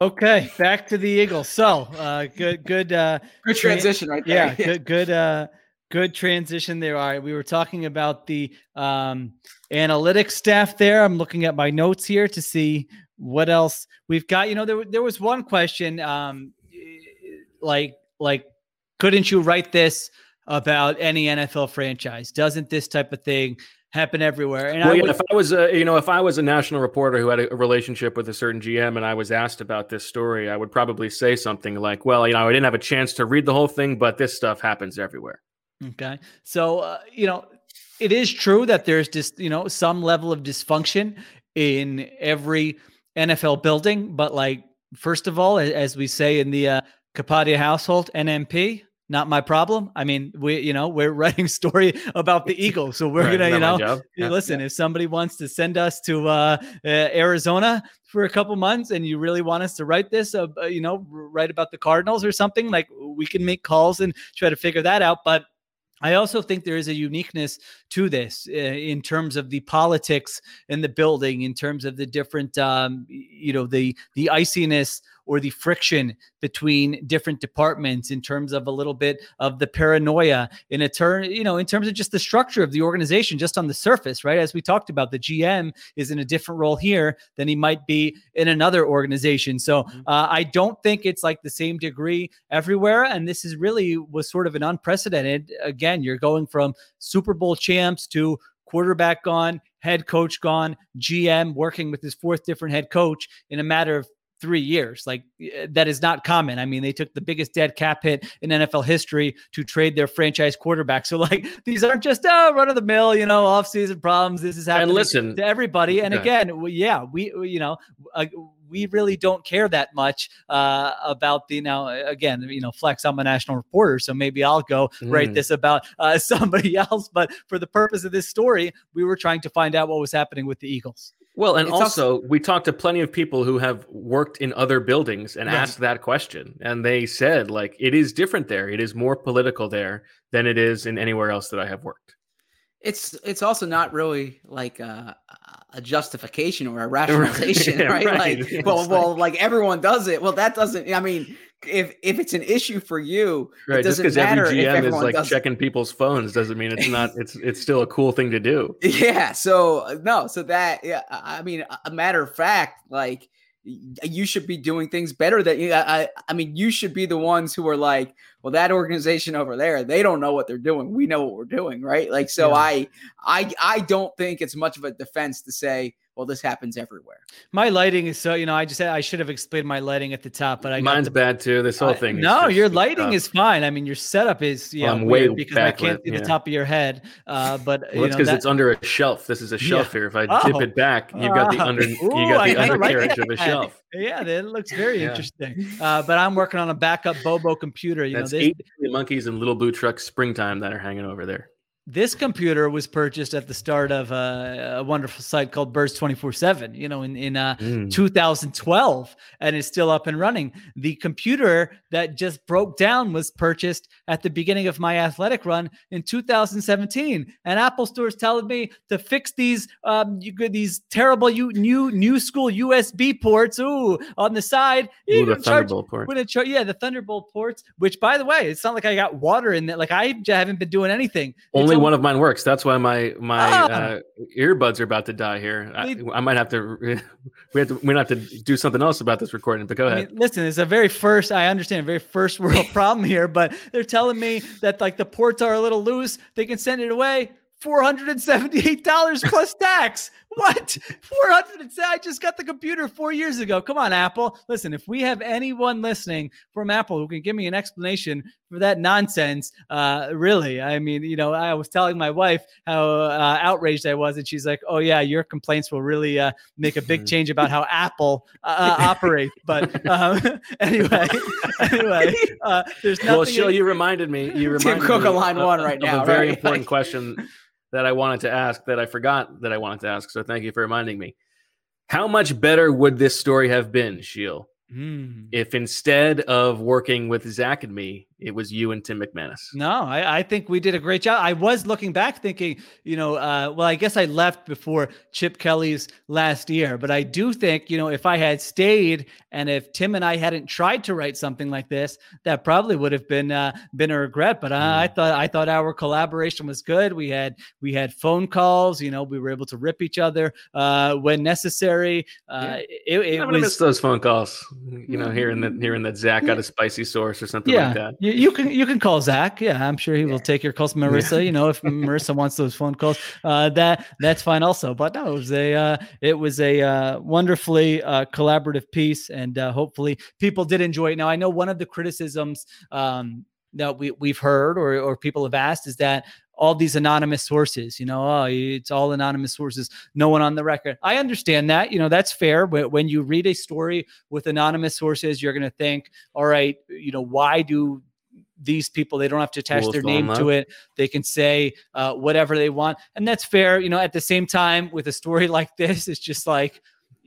Okay, back to the Eagles. So, uh, good, good, uh, good transition right there. Yeah, good, good, uh, good transition there. All right, we were talking about the um, analytics staff there. I'm looking at my notes here to see what else we've got. You know, there there was one question, um, like like, couldn't you write this about any NFL franchise? Doesn't this type of thing happen everywhere. And well, I yeah, would, if I was a, you know, if I was a national reporter who had a relationship with a certain GM and I was asked about this story, I would probably say something like, "Well, you know, I didn't have a chance to read the whole thing, but this stuff happens everywhere." Okay, so uh, you know, it is true that there's just you know some level of dysfunction in every NFL building, but like first of all, as we say in the uh, Kapadia household, NMP, not my problem. I mean, we, you know, we're writing story about the Eagles, so we're Right, gonna, you know. Yeah. listen. If somebody wants to send us to uh, uh, Arizona for a couple months, and you really want us to write this, uh, uh, you know, write about the Cardinals or something, like we can make calls and try to figure that out. But I also think there is a uniqueness to this uh, in terms of the politics in the building, in terms of the different, um, you know, the the iciness or the friction between different departments, in terms of a little bit of the paranoia, in a turn, you know, in terms of just the structure of the organization, just on the surface, right? As we talked about, the GM is in a different role here than he might be in another organization. So uh, I don't think it's like the same degree everywhere. And this is really was sort of an unprecedented. Again, you're going from Super Bowl champs to quarterback gone, head coach gone, GM working with his fourth different head coach in a matter of three years. Like eh, that is not common. I mean, they took the biggest dead cap hit in NFL history to trade their franchise quarterback. So like these aren't just oh, run of the mill, you know, off-season problems. This is happening listen- to everybody. And again, yeah, we you know. Uh, we really don't care that much uh, about the now again you know flex i'm a national reporter so maybe i'll go write Mm. this about uh, somebody else but for the purpose of this story we were trying to find out what was happening with the eagles Well, and also, also- we talked to plenty of people who have worked in other buildings and Right. asked that question, and they said like it is different there. It is more political there than it is in anywhere else that I have worked. it's it's also not really like a, a justification or a rationalization, Yeah, right? right. Like, well, like- well, like everyone does it. Well, that doesn't. I mean, if if it's an issue for you, Right, it just doesn't because matter every if GM is like does it. checking people's phones doesn't mean it's not. It's it's still a cool thing to do. Yeah. So uh, no. So that. Yeah. I mean, a- a matter of fact, like you should be doing things better. That you. I. I mean, you should be the ones who are like, well, that organization over there, they don't know what they're doing. We know what we're doing, right? Like, so Yeah. I. I. I don't think it's much of a defense to say, well, this happens everywhere. my lighting is so you know i just said i should have explained my lighting at the top but i got Mine's the- bad too. This whole I- thing. is no, just- your lighting tough. is fine. I mean, your setup is yeah, I'm way weird because I can't backlit, see yeah. the top of your head. Uh, but Well, you that's know, because that- it's under a shelf. This is a shelf Yeah. here. If I Oh. tip it back, you've got the under. you Ooh, got the kinda like of a shelf. Yeah, that looks very Yeah. interesting. Uh, but I'm working on a backup Bobo computer. You That's know, this, eight monkeys and little blue trucks springtime that are hanging over there. This computer was purchased at the start of a, a wonderful site called Birds 24 7, you know, in, in uh, Mm. 2012 and is still up and running. The computer that just broke down was purchased at the beginning of my athletic run in 2017. And Apple Store is telling me to fix these um you these terrible you new new school USB ports. Ooh, on the side. Ooh, the charge- Thunderbolt port. char- yeah, the Thunderbolt ports, which by the way, it's not like I got water in it. Like I haven't been doing anything. Only one of mine works. That's why my my Ah. uh, earbuds are about to die here. I, I might have to. We have to. We have to do something else about this recording. But go I ahead. mean, listen, it's a very first, I understand, a very first world problem here, but they're telling me that like the ports are a little loose. They can send it away. $478 plus tax. What? 400 I just got the computer 4 years ago. Come on Apple. Listen, if we have anyone listening from Apple who can give me an explanation for that nonsense, uh really. I mean, you know, I was telling my wife how uh, outraged I was and she's like, "Oh yeah, your complaints will really uh make a big change about how Apple uh, operates." But um anyway, anyway, uh there's nothing Well, Sheila, you reminded me. You Tim reminded Cook me line one right now, A very right? important question that I wanted to ask that I forgot that I wanted to ask. So thank you for reminding me. How much better would this story have been, Sheil, Hmm. if instead of working with Zach and me, it was you and Tim McManus? No, I, I think we did a great job. I was looking back thinking, you know, uh, well, I guess I left before Chip Kelly's last year, but I do think, you know, if I had stayed and if Tim and I hadn't tried to write something like this, that probably would have been uh, been a regret. But I, I thought I thought our collaboration was good. We had we had phone calls. You know, we were able to rip each other uh, when necessary. Uh, It, it I'm gonna miss was those phone calls. You know, hearing that hearing that Zach got a spicy source or something yeah, like that. You, you can you can call Zach. Yeah, I'm sure he will take your calls. Marissa, you know, if Marissa wants those phone calls, uh, that that's fine also. But no, it was a uh, it was a uh, wonderfully uh, collaborative piece, and uh, hopefully people did enjoy it. Now I know one of the criticisms um, that we we've heard or or people have asked is that all these anonymous sources, you know, oh, it's all anonymous sources, no one on the record. I understand that, you know, that's fair. But when you read a story with anonymous sources, you're going to think, all right, you know, why do these people. They don't have to attach their name to it. They can say uh, whatever they want, and that's fair. You know, at the same time, with a story like this, it's just like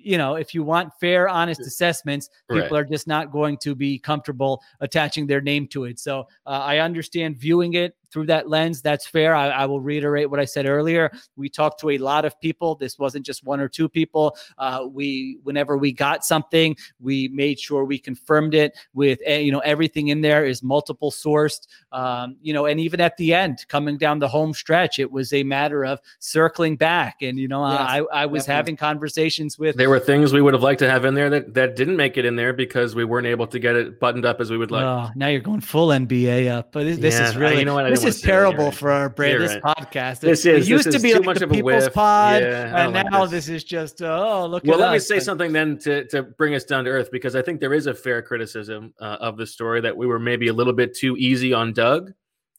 you know, if you want fair, honest assessments, people Right. are just not going to be comfortable attaching their name to it. So uh, I understand viewing it through that lens. That's fair. I, I will reiterate what I said earlier. We talked to a lot of people. This wasn't just one or two people. Uh, we, whenever we got something, we made sure we confirmed it with, eh, you know, everything in there is multiple sourced. Um, you know, and even at the end, coming down the home stretch, it was a matter of circling back. And you know, Yes, I, I was definitely. having conversations with There were things we would have liked to have in there that, that didn't make it in there because we weren't able to get it buttoned up as we would like. oh, now you're going full NBA up, but this, this Yeah, is I- really you know what? I this is wanna say that. You're terrible right. for our brand. You're This right. podcast, This it is- used this to is be too like much the of a people's whiff. pod, Yeah, and like now this. this. is just oh look. At that. Well, let me say something then to, to bring us down to earth because I think there is a fair criticism uh, of the story that we were maybe a little bit too easy on Doug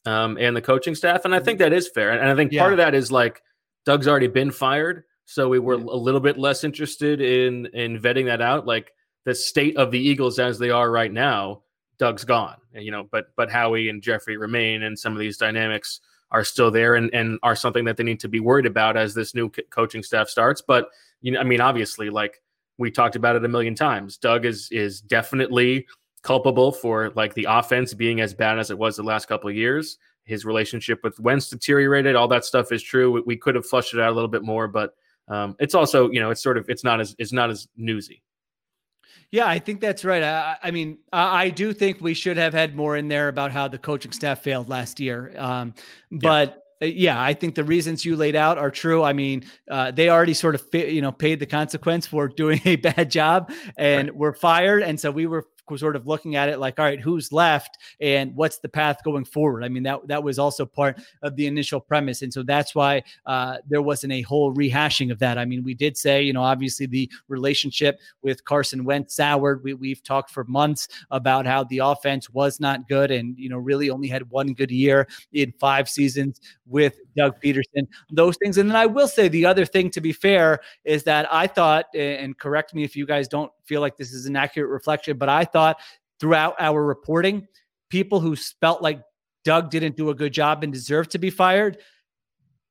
um, and the coaching staff, and I think that is fair. And I think Yeah. part of that is like Doug's already been fired, so we were Yeah. a little bit less interested in in vetting that out. Like the state of the Eagles as they are right now, Doug's gone, you know, but but Howie and Jeffrey remain, and some of these dynamics are still there and and are something that they need to be worried about as this new co- coaching staff starts. But you know, I mean, obviously, like we talked about it a million times, Doug is is definitely culpable for like the offense being as bad as it was the last couple of years. His relationship with Wentz deteriorated. All that stuff is true. We, we could have flushed it out a little bit more, but um, it's also you know it's sort of it's not as it's not as newsy. Yeah, I think that's right. I, I mean, I, I do think we should have had more in there about how the coaching staff failed last year. Um, but uh, yeah, I think the reasons you laid out are true. I mean, uh, they already sort of you know paid the consequence for doing a bad job and were fired, and so we were sort of looking at it like, all right, who's left and what's the path going forward? I mean, that that was also part of the initial premise, and so that's why uh, there wasn't a whole rehashing of that. I mean, we did say, you know, obviously the relationship with Carson Wentz soured. We, we've talked for months about how the offense was not good and, you know, really only had one good year in five seasons with Doug Pederson, those things. And then I will say the other thing, to be fair, is that I thought, and correct me if you guys don't feel like this is an accurate reflection, but I thought throughout our reporting, people who felt like Doug didn't do a good job and deserved to be fired,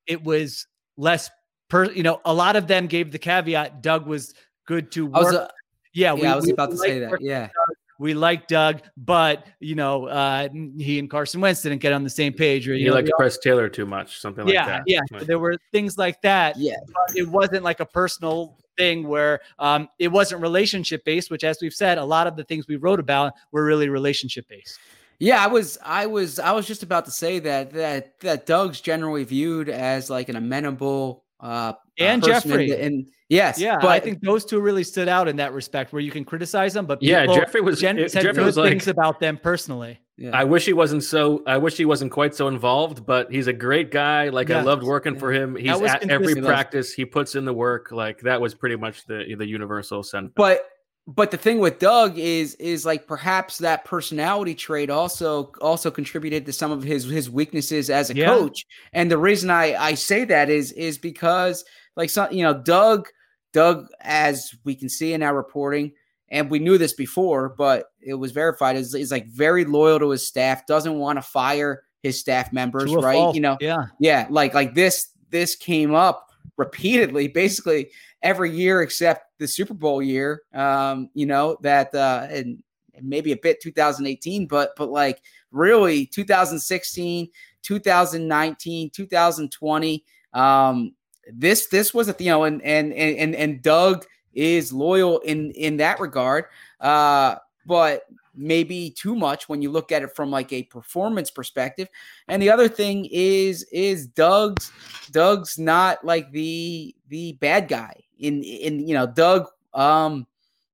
it was less per, you know, a lot of them gave the caveat Doug was good to I was, work. uh, yeah, yeah, I was about to say that. Yeah. Doug. We like Doug, but you know, uh, he and Carson Wentz didn't get on the same page, or you You know, like they press Taylor too much, something like yeah, that. yeah. So there were things like that. Yeah. but it wasn't like a personal thing where um, it wasn't relationship based. Which, as we've said, a lot of the things we wrote about were really relationship based. Yeah, I was, I was, I was just about to say that that that Doug's generally viewed as like an amenable uh And Jeffrey. and yes, Yeah, but I think those two really stood out in that respect, where you can criticize them, but Yeah, Jeffrey was- gen- it- said Jeffrey good was like- things about them personally. Yeah. I wish he wasn't so. I wish he wasn't quite so involved, but he's a great guy. Like I loved working for him. He's at every practice. He puts in the work. Like that was pretty much the the universal sentiment. but but the thing with Doug is is like perhaps that personality trait also also contributed to some of his his weaknesses as a Yeah. coach. And the reason I I say that is is because like some you know Doug Doug as we can see in our reporting and we knew this before but it was verified is is like very loyal to his staff doesn't want to fire his staff members right fault. you know yeah, yeah, like like this this came up repeatedly, basically every year except the Super Bowl year. Um, you know that uh, and maybe a bit 2018, but but like really 2016, 2019, 2020. Um, this this was a you know and and and and Doug is loyal in in that regard. Uh, but maybe too much when you look at it from like a performance perspective. And the other thing is is Doug's Doug's not like the the bad guy in in you know Doug um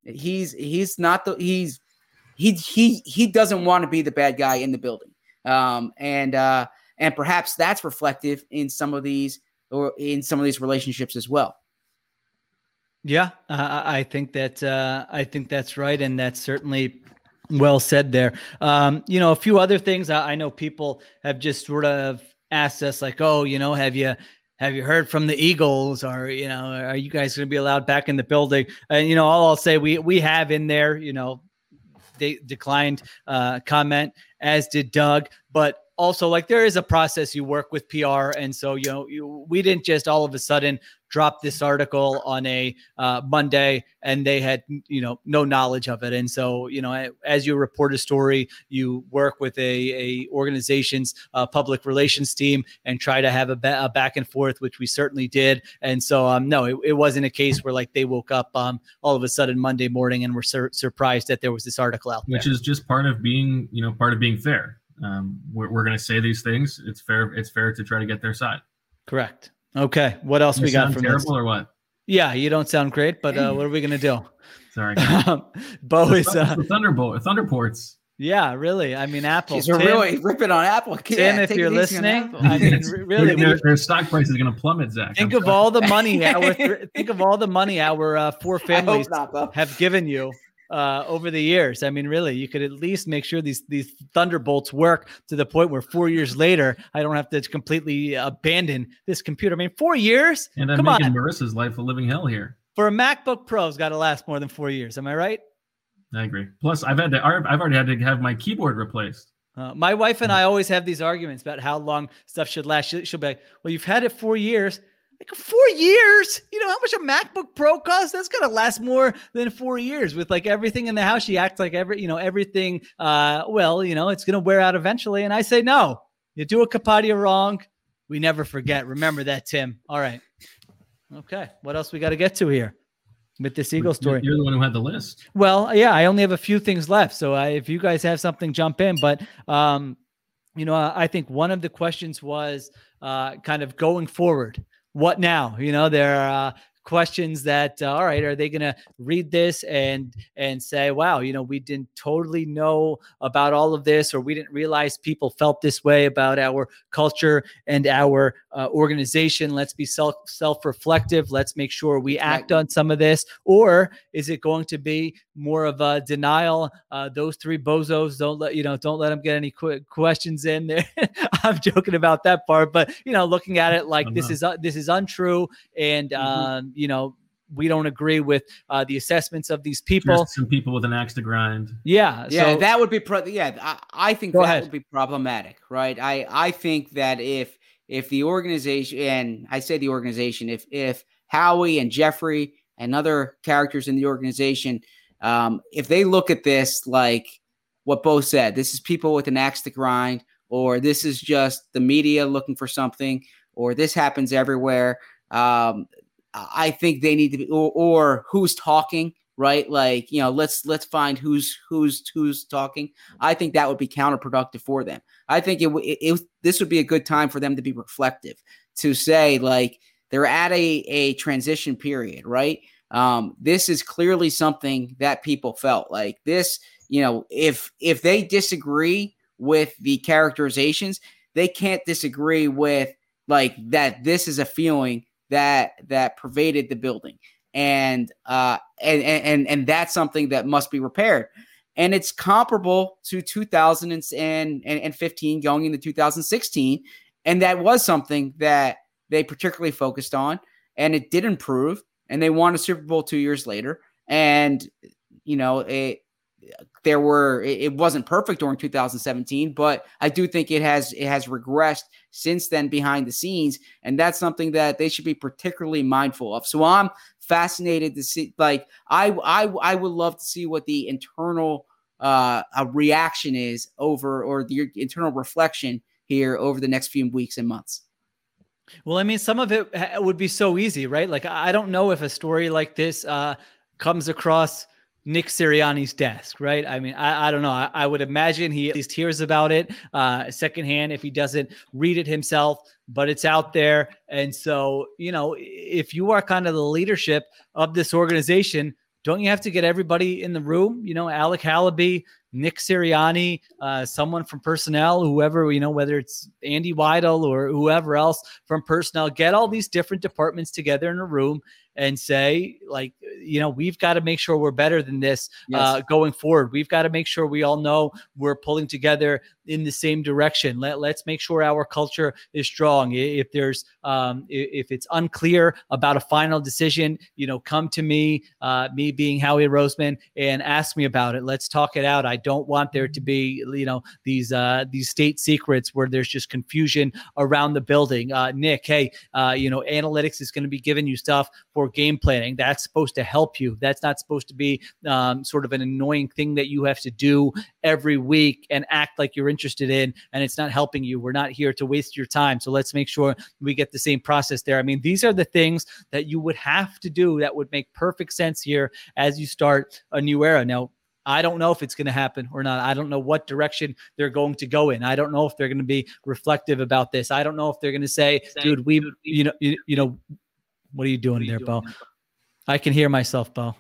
he's he's not the he's he he he doesn't want to be the bad guy in the building. Um and uh and perhaps that's reflective in some of these or in some of these relationships as well. Yeah. Uh, I think that uh, I think that's right, and that's certainly well said there. Um, you know, a few other things. I, I know people have just sort of asked us, like, "Oh, you know, have you?" Have you heard from the Eagles, or you know, are you guys going to be allowed back in the building? And you know, all I'll say we we have in there, you know, they declined uh, comment, as did Doug. But also, like there is a process you work with PR, and so you know you, we didn't just all of a sudden drop this article on a uh, Monday, and they had you know no knowledge of it. And so you know, as you report a story, you work with a a organization's uh, public relations team and try to have a, ba- a, back and forth, which we certainly did. And so um, no, it, it wasn't a case where like they woke up um all of a sudden Monday morning and were sur- surprised that there was this article out which there. is just part of being you know part of being fair. Um, we're we're going to say these things. It's fair. It's fair to try to get their side. Correct. Okay. What else You we got sound from terrible this? or what? Yeah, you don't sound great, but uh, what are we gonna do? Sorry. Bo The is Thun- uh, Thunderbolt, Thunderports. yeah, really. I mean, Apple. Jeez, we're Tim- really ripping on Apple. Tim, Yeah, if you're it easy on listening, I mean, really, their, their, their stock price is going to plummet, Zach. think I'm of sorry. all the money our think of all the money our uh, four families not, have given you uh, over the years. I mean, really, you could at least make sure these these thunderbolts work to the point where four years later, I don't have to completely abandon this computer. I mean, four years? And I'm Come making on, Marissa's life a living hell here. for a MacBook Pro, it's got to last more than four years. Am I right? I agree. Plus, I've had to. I've already had to have my keyboard replaced. Uh, my wife and I always have these arguments about how long stuff should last. She'll, she'll be like, "Well, you've had it four years." Like four years? You know how much a MacBook Pro costs? That's gonna last more than four years with like everything in the house. She acts like every, you know, everything. Uh, well, you know, it's gonna wear out eventually. And I say, no, you do a Kapadia wrong, we never forget. Remember that, Tim. All right. Okay. What else we got to get to here with this Eagle story? You're the one who had the list. Well, yeah, I only have a few things left. So I, if you guys have something, jump in. But, um, you know, I, I think one of the questions was uh, kind of going forward. What now? You know, there are uh, questions that, uh, all right, are they going to read this and and say, wow, you know, we didn't totally know about all of this, or we didn't realize people felt this way about our culture and our uh, organization. Let's be self self reflective. Let's make sure we act on some of this, or is it going to be more of a denial? Uh, those three bozos don't let you know, don't let them get any qu- questions in there. I'm joking about that part, but you know, looking at it like I'm this not. is uh, this is untrue, and um, you know, we don't agree with uh, the assessments of these people. Just some people with an axe to grind. Yeah, Yeah, so- that would be pro- yeah. I, I think that ahead. would be problematic, right? I I think that if if the organization and I say the organization, if if Howie and Jeffrey and other characters in the organization, um, if they look at this like what Bo said, this is people with an axe to grind, or this is just the media looking for something, or this happens everywhere. Um, I think they need to be, or, or who's talking, right? Like you know, let's let's find who's who's who's talking. I think that would be counterproductive for them. I think it, it, it this would be a good time for them to be reflective, to say like they're at a a transition period, right? Um, this is clearly something that people felt like this. You know, if if they disagree with the characterizations, they can't disagree with like that. This is a feeling that that pervaded the building. And uh and and and that's something that must be repaired. And it's comparable to 2015 going into 2016 and that was something that they particularly focused on and it did improve and they won a super bowl two years later. And you know it there were it, wasn't perfect during 2017 but i do think it has it has regressed since then behind the scenes and that's something that they should be particularly mindful of so i'm fascinated to see like i i, I would love to see what the internal uh reaction is over or the internal reflection here over the next few weeks and months Well, I mean, some of it would be so easy, right? Like, I don't know if a story like this uh, comes across Nick Sirianni's desk, right? I mean, I, I don't know. I, I would imagine he at least hears about it uh, secondhand if he doesn't read it himself, but it's out there. And so, you know, if you are kind of the leadership of this organization, don't you have to get everybody in the room? You know, Alec Halaby, Nick Sirianni, uh, someone from personnel, whoever, you know, whether it's Andy Weidel or whoever else from personnel, get all these different departments together in a room and say, like, you know, we've got to make sure we're better than this Yes. uh, going forward. We've got to make sure we all know we're pulling together in the same direction. Let, let's make sure our culture is strong. If there's, um, if it's unclear about a final decision, you know, come to me, uh, me being Howie Roseman, and ask me about it. Let's talk it out. I don't want there to be, you know, these uh, these state secrets where there's just confusion around the building. Uh, Nick, hey, uh, you know, analytics is going to be giving you stuff for game planning. That's supposed to help you. That's not supposed to be um, sort of an annoying thing that you have to do every week and act like you're interested in, and it's not helping you. We're not here to waste your time. So let's make sure we get the same process there. I mean, these are the things that you would have to do that would make perfect sense here as you start a new era. Now, I don't know if it's going to happen or not. I don't know what direction they're going to go in. I don't know if they're going to be reflective about this. I don't know if they're going to say, dude, we, you know, you, you know, what are you doing there, Bo? I can hear myself, Bo.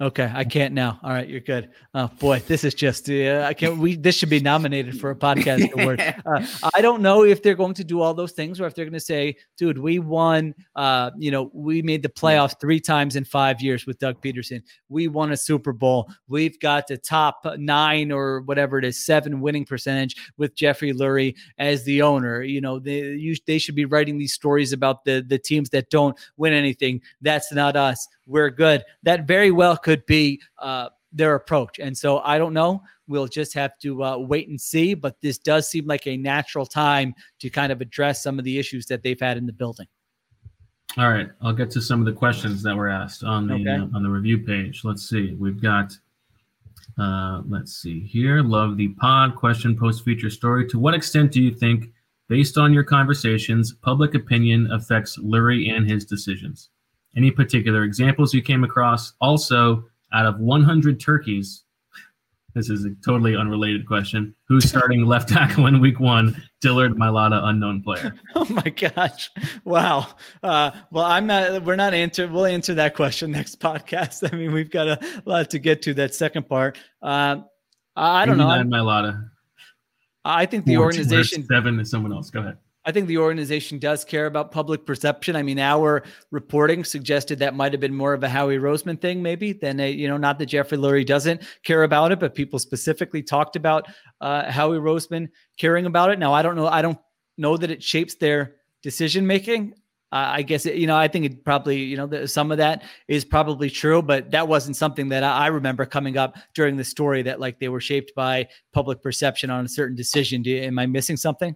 Okay, I can't now. All right, you're good. Oh boy, this is just uh, I can't. We this should be nominated for a podcast award. Uh, I don't know if they're going to do all those things or if they're going to say, "Dude, we won. Uh, you know, we made the playoffs three times in five years with Doug Pederson. We won a Super Bowl. We've got the top nine or whatever it is, seven winning percentage with Jeffrey Lurie as the owner. You know, they you, they should be writing these stories about the the teams that don't win anything. That's not us. We're good. That very well could be uh, their approach. And so I don't know. We'll just have to uh, wait and see. But this does seem like a natural time to kind of address some of the issues that they've had in the building. All right, I'll get to some of the questions that were asked on the Okay. uh, on the review page. Let's see. We've got uh, let's see here. Love the pod question post feature story. To what extent do you think, based on your conversations, public opinion affects Lurie and his decisions? Any particular examples you came across? Also, out of 100 turkeys, this is a totally unrelated question. Who's starting left tackle in week one? Dillard, Mailata, unknown player. Oh my gosh! Wow. Uh, well, I'm not. We're not answer. We'll answer that question next podcast. I mean, we've got a lot to get to that second part. Um, I don't know. Mailata. I think the organization seven is someone else. Go ahead. I think the organization does care about public perception. I mean, our reporting suggested that might have been more of a Howie Roseman thing, maybe than a, you know, not that Jeffrey Lurie doesn't care about it, but people specifically talked about uh, Howie Roseman caring about it. Now, I don't know. I don't know that it shapes their decision making. Uh, I guess it, you know. I think it probably you know the, some of that is probably true, but that wasn't something that I, I remember coming up during the story that like they were shaped by public perception on a certain decision. Do, am I missing something?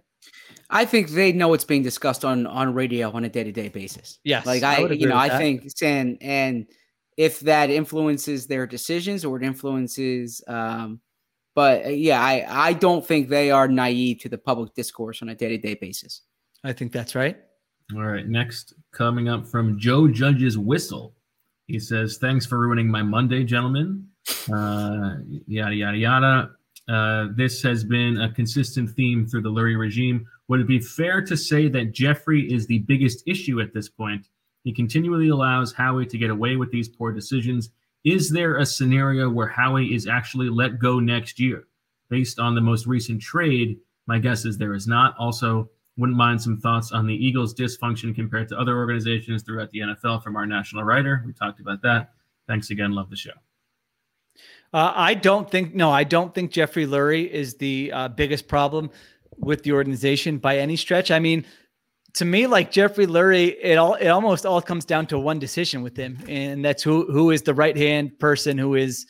I think they know it's being discussed on on radio on a day to day basis. Yes, like I I, would agree you know, I that. think and and if that influences their decisions or it influences, um, but uh, yeah, I I don't think they are naive to the public discourse on a day to day basis. I think that's right. All right. Next, coming up from Joe Judge's whistle. He says, "Thanks for ruining my Monday, gentlemen." Uh, yada yada yada. Uh, this has been a consistent theme through the Lurie regime. Would it be fair to say that Jeffrey is the biggest issue at this point? He continually allows Howie to get away with these poor decisions. Is there a scenario where Howie is actually let go next year? Based on the most recent trade, my guess is there is not. Also, wouldn't mind some thoughts on the Eagles' dysfunction compared to other organizations throughout the NFL from our national writer. We talked about that. Thanks again. Love the show. Uh, I don't think no, I don't think Jeffrey Lurie is the uh, biggest problem with the organization by any stretch. I mean, to me, like Jeffrey Lurie, it all it almost all comes down to one decision with him, and that's who who is the right hand person who is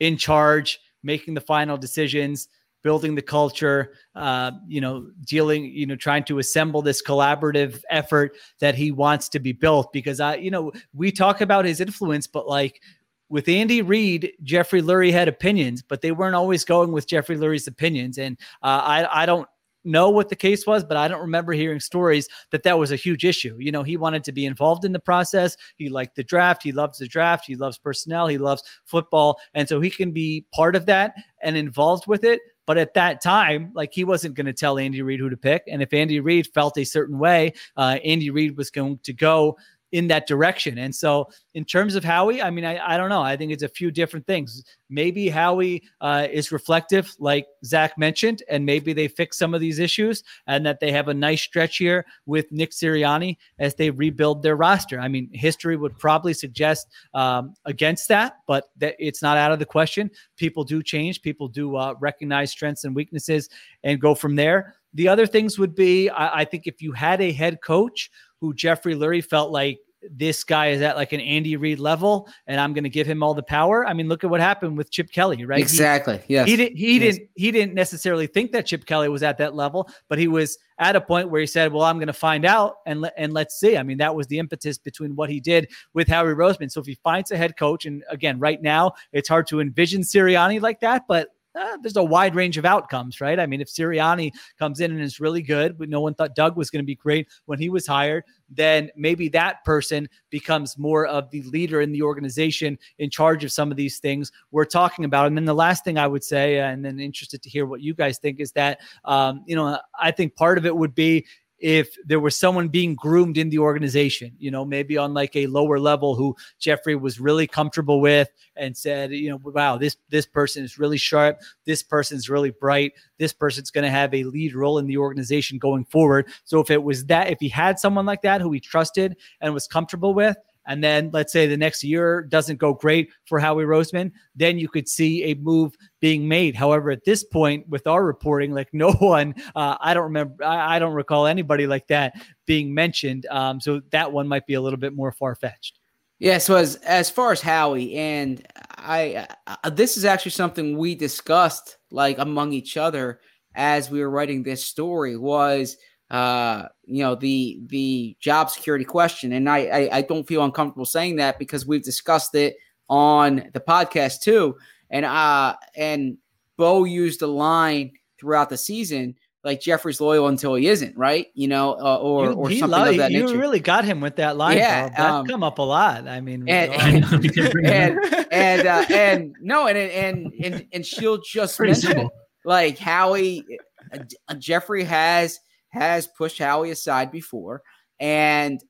in charge, making the final decisions, building the culture, uh, you know, dealing, you know, trying to assemble this collaborative effort that he wants to be built. Because I, you know, we talk about his influence, but like with Andy Reid, Jeffrey Lurie had opinions, but they weren't always going with Jeffrey Lurie's opinions. And uh, I, I don't know what the case was, but I don't remember hearing stories that that was a huge issue. You know, he wanted to be involved in the process. He liked the draft. He loves the draft. He loves personnel. He loves football. And so he can be part of that and involved with it. But at that time, like he wasn't going to tell Andy Reid who to pick. And if Andy Reid felt a certain way, uh, Andy Reid was going to go in that direction. And so, in terms of Howie, I mean, I, I don't know. I think it's a few different things. Maybe Howie uh, is reflective, like Zach mentioned, and maybe they fix some of these issues and that they have a nice stretch here with Nick Sirianni as they rebuild their roster. I mean, history would probably suggest um, against that, but that it's not out of the question. People do change, people do uh, recognize strengths and weaknesses and go from there. The other things would be, I, I think, if you had a head coach who Jeffrey Lurie felt like this guy is at like an Andy Reid level, and I'm going to give him all the power. I mean, look at what happened with Chip Kelly, right? Exactly. He, yes. He didn't. He Yes. didn't. He didn't necessarily think that Chip Kelly was at that level, but he was at a point where he said, "Well, I'm going to find out, and let and let's see." I mean, that was the impetus between what he did with Howie Roseman. So if he finds a head coach, and again, right now it's hard to envision Sirianni like that, but uh, there's a wide range of outcomes, right? I mean, if Sirianni comes in and is really good, but no one thought Doug was going to be great when he was hired, then maybe that person becomes more of the leader in the organization in charge of some of these things we're talking about. And then the last thing I would say, and then interested to hear what you guys think, is that, um, you know, I think part of it would be if there was someone being groomed in the organization, you know, maybe on like a lower level who Jeffrey was really comfortable with and said, you know, wow, this this person is really sharp, this person's really bright, this person's going to have a lead role in the organization going forward. So if it was that, if he had someone like that who he trusted and was comfortable with, and then let's say the next year doesn't go great for Howie Roseman, then you could see a move being made. However, at this point, with our reporting, like no one, uh, I don't remember, I, I don't recall anybody like that being mentioned. Um, so that one might be a little bit more far fetched. Yeah, so as as far as Howie and I, uh, this is actually something we discussed like among each other as we were writing this story was uh you know the the job security question and I, I i don't feel uncomfortable saying that because we've discussed it on the podcast too and uh and bo used a line throughout the season like jeffrey's loyal until he isn't right you know uh, or you, or he something lo- of that you nature really got him with that line. Yeah, Yeah, that um, come up a lot. I mean, and and and and, uh, and no, and and and and she'll just Pretty mention simple. like Howie, uh, Jeffrey has has pushed Howie aside before, and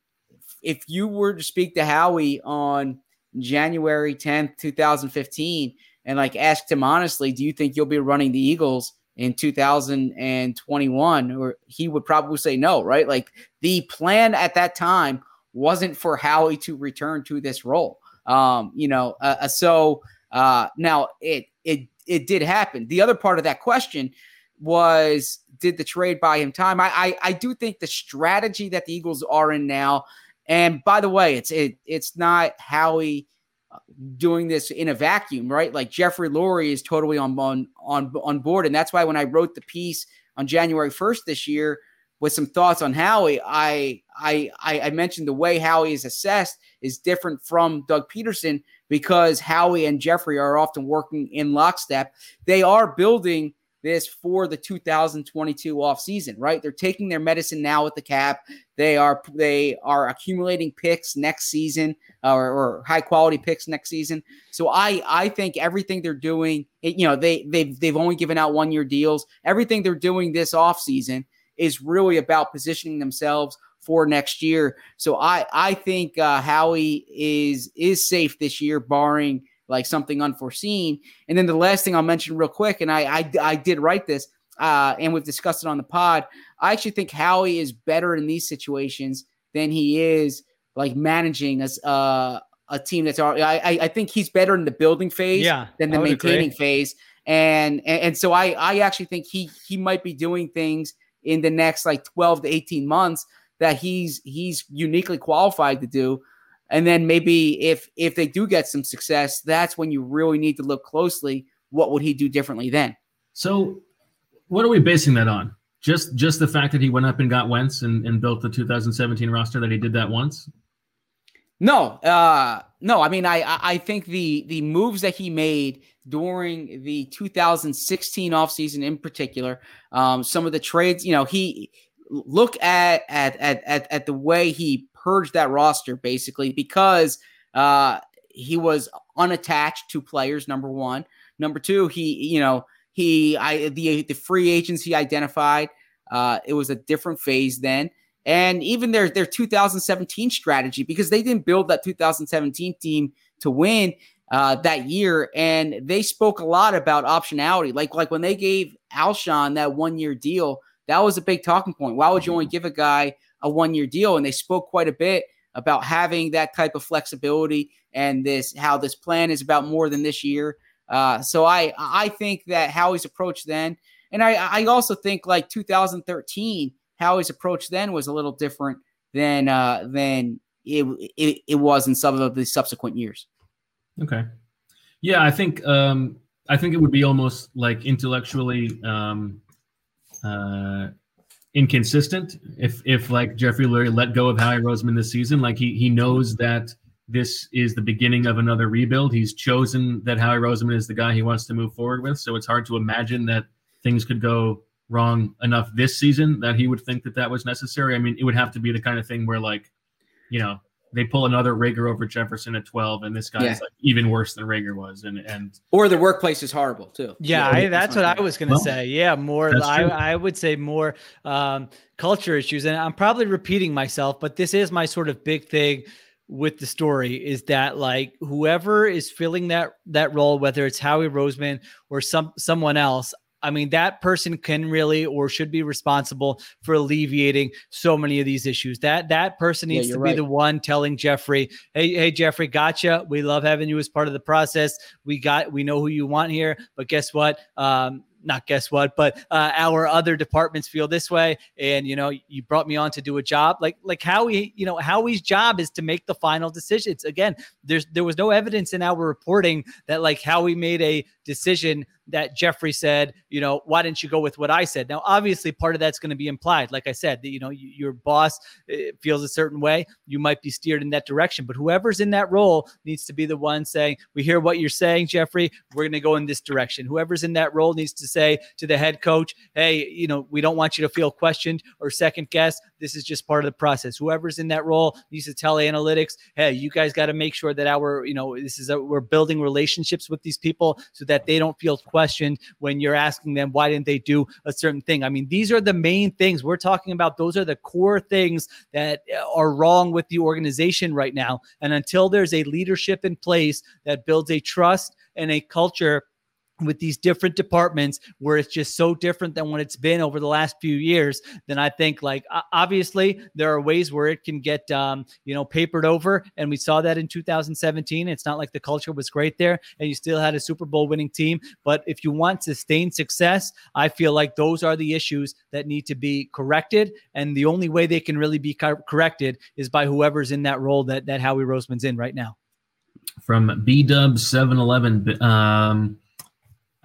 if you were to speak to Howie on January tenth, two thousand fifteen, and like asked him honestly, do you think you'll be running the Eagles? In 2021, or he would probably say no, right? Like the plan at that time wasn't for Howie to return to this role. Um, you know, uh, uh, so uh, now it it it did happen. The other part of that question was did the trade buy him time? I I, I do think the strategy that the Eagles are in now, and by the way, it's it it's not Howie uh, doing this in a vacuum, right? Like Jeffrey Lurie is totally on on on on board, and that's why when I wrote the piece on January first this year with some thoughts on Howie, I I I I mentioned the way Howie is assessed is different from Doug Pederson because Howie and Jeffrey are often working in lockstep. They are building this for the 2022 offseason, right? They're taking their medicine now with the cap. They are they are accumulating picks next season or, or high quality picks next season. So I I think everything they're doing, it, you know, they they've they've only given out one year deals. Everything they're doing this offseason is really about positioning themselves for next year. So I I think uh, Howie is is safe this year, barring like something unforeseen. And then the last thing I'll mention real quick, and I I, I did write this, uh, and we've discussed it on the pod. I actually think Howie is better in these situations than he is like managing as uh, a team that's already. I I- think he's better in the building phase Yeah, than the maintaining agree. phase. And, and and so I I actually think he he might be doing things in the next like 12 to 18 months that he's he's uniquely qualified to do and then maybe if if they do get some success that's when you really need to look closely what would he do differently then So, what are we basing that on? Just just the fact that he went up and got Wentz and, and built the 2017 roster that he did that once. no uh no i mean i I- think the the moves that he made during the 2016 offseason in particular um some of the trades you know he look at at at at, at the way he purged that roster basically because uh he was unattached to players number one number two he you know he i the the free agents he identified uh it was a different phase then and even their their 2017 strategy because they didn't build that 2017 team to win uh, that year, and they spoke a lot about optionality. Like like when they gave Alshon that one year deal, that was a big talking point. Why would you only give a guy a one year deal? And they spoke quite a bit about having that type of flexibility and this how this plan is about more than this year. Uh, so I I think that Howie's approach then, and I I also think like 2013 Howie's approach then was a little different than uh, than it, it it was in some of the subsequent years. Okay. Yeah, I think um, I think it would be almost like intellectually um, uh, inconsistent if if like Jeffrey Lurie let go of Howie Roseman this season. Like he he knows that this is the beginning of another rebuild. He's chosen that Howie Roseman is the guy he wants to move forward with. So it's hard to imagine that things could go wrong enough this season that he would think that that was necessary. I mean, it would have to be the kind of thing where like, you know, they pull another Reagor over Jefferson at 12, and this guy Yeah. is like even worse than Reagor was. And and Or the workplace is horrible too. Yeah, I, that's what I was going to Well, say. Yeah, more. I. I would say more um, culture issues, and I'm probably repeating myself, but this is my sort of big thing with the story is that like whoever is filling that that role, whether it's Howie Roseman or some someone else. I mean, that person can really or should be responsible for alleviating so many of these issues. That that person Yeah, needs to you're be right. the one telling Jeffrey, "Hey, hey, Jeffrey, gotcha. We love having you as part of the process. We got, we know who you want here, but guess what? Um, not guess what, but uh, our other departments feel this way, and you know, you brought me on to do a job. Like, like Howie, you know, Howie's job is to make the final decisions. Again, there's there was no evidence in our reporting that like Howie made a decision that Jeffrey said, you know, why didn't you go with what I said? Now, obviously, part of that's going to be implied. Like I said, that you know, you, your boss uh, feels a certain way, you might be steered in that direction. But whoever's in that role needs to be the one saying, "We hear what you're saying, Jeffrey. We're going to go in this direction." Whoever's in that role needs to say to the head coach, "Hey, you know, we don't want you to feel questioned or second guessed. This is just part of the process." Whoever's in that role needs to tell analytics, "Hey, you guys got to make sure that our, you know, this is a, we're building relationships with these people so that they don't feel questioned when you're asking them why didn't they do a certain thing." I mean, these are the main things we're talking about. Those are the core things that uh, are wrong with the organization right now. And until there's a leadership in place that builds a trust and a culture with these different departments where it's just so different than what it's been over the last few years then i think like obviously there are ways where it can get um, you know papered over and we saw that in 2017 it's not like the culture was great there and you still had a super bowl winning team but if you want sustained success i feel like those are the issues that need to be corrected and the only way they can really be cor- corrected is by whoever's in that role that that howie roseman's in right now from B Dub 711. Um,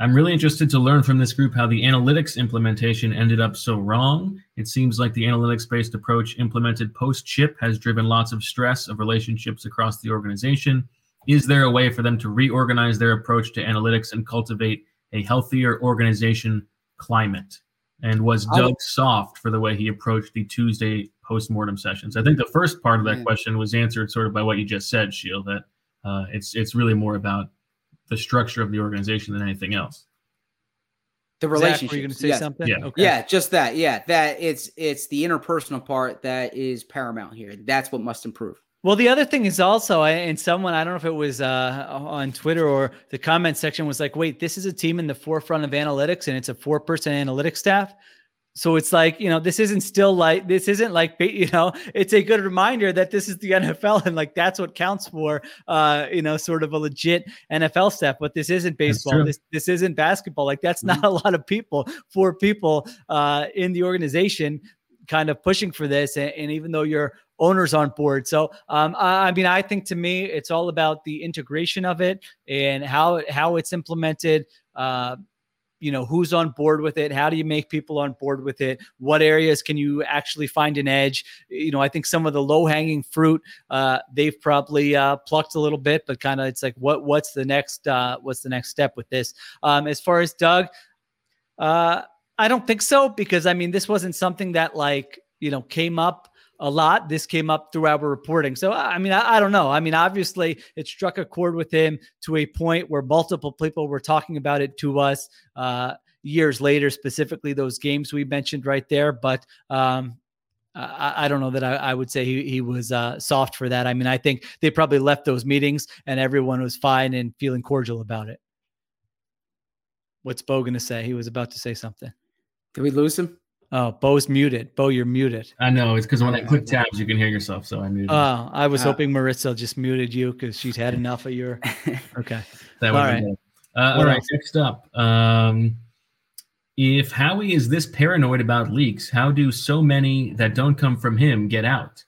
I'm really interested to learn from this group how the analytics implementation ended up so wrong. It seems like the analytics based approach implemented post chip has driven lots of stress of relationships across the organization. Is there a way for them to reorganize their approach to analytics and cultivate a healthier organization climate? And was Doug soft for the way he approached the Tuesday post-mortem sessions? I think the first part of that question was answered sort of by what you just said, Sheil, that uh, it's it's really more about the structure of the organization than anything else. The Zach, were relationship. you going to say yes. something Yeah. okay Yeah, just that. Yeah, that it's it's the interpersonal part that is paramount here. That's what must improve. Well, the other thing is also, I- and someone I don't know if it was uh, on Twitter or the comment section was like, "Wait, this is a team in the forefront of analytics, and it's a four-person analytics staff." So it's like you know, this isn't still like this isn't like you know, it's a good reminder that this is the NFL and like that's what counts for uh, you know, sort of a legit NFL step. But this isn't baseball. This this isn't basketball. Like that's not a lot of people. Four people uh, in the organization kind of pushing for this and, and even though your owners on board so um, I, I mean i think to me it's all about the integration of it and how how it's implemented uh, you know who's on board with it? How do you make people on board with it? What areas can you actually find an edge? You know i think some of the low hanging fruit uh, they've probably uh, plucked a little bit but kind of it's like what what's the next uh, what's the next step with this? Um, as far as doug uh, I don't think so because I mean this wasn't something that like you know came up a lot. This came up through our reporting. So I mean I, I don't know. I mean obviously it struck a chord with him to a point where multiple people were talking about it to us uh, years later, specifically those games we mentioned right there. But um, I, I don't know that I, I would say he, he was uh, soft for that. I mean, I think they probably left those meetings and everyone was fine and feeling cordial about it. What's Bo going to say? He was about to say something. Did we lose him? Oh, Bo's muted. Bo, you're muted. I know it's because when I click tabs, you can hear yourself. So I muted. Oh, I was Uh, hoping Marissa just muted you because she's had enough of your. Okay. That All would be Uh, all right. else? next up. Um, if Howie is this paranoid about leaks, how do so many that don't come from him get out?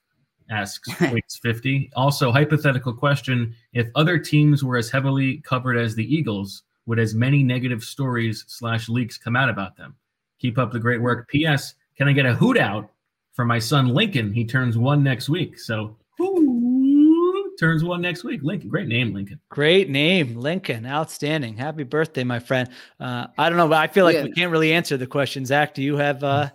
Asks Weeks 50. Also, hypothetical question if other teams were as heavily covered as the Eagles, would as many negative stories slash leaks come out about them? Keep up the great work. P.S. Can I get a hoot out for my son Lincoln? He turns one next week. So, who turns one next week? Lincoln. Great name, Lincoln. Great name, Lincoln. Outstanding. Happy birthday, my friend. Uh, I don't know, but I feel like Yeah. we can't really answer the question. Zach, do you have uh,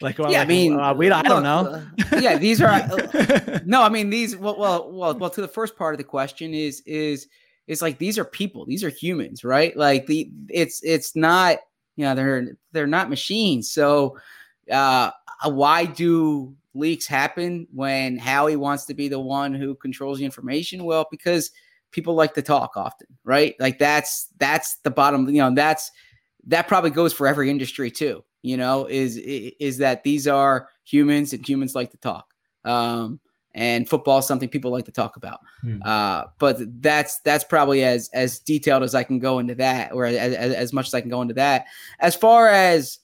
like? well, yeah, I mean, uh, we. I don't know. uh, yeah, these are no. I mean, these. Well, well, well, well. To the first part of the question is is is like these are people. These are humans, right? Like the it's it's not you know they're they're not machines. So uh, why do leaks happen when Howie wants to be the one who controls the information? Well, because people like to talk often, right? Like that's that's the bottom. You know, that's that probably goes for every industry too. You know, is is that these are humans and humans like to talk. Um, and football is something people like to talk about. Hmm. Uh, but that's that's probably as as detailed as I can go into that, or as, as, as much as I can go into that. As far as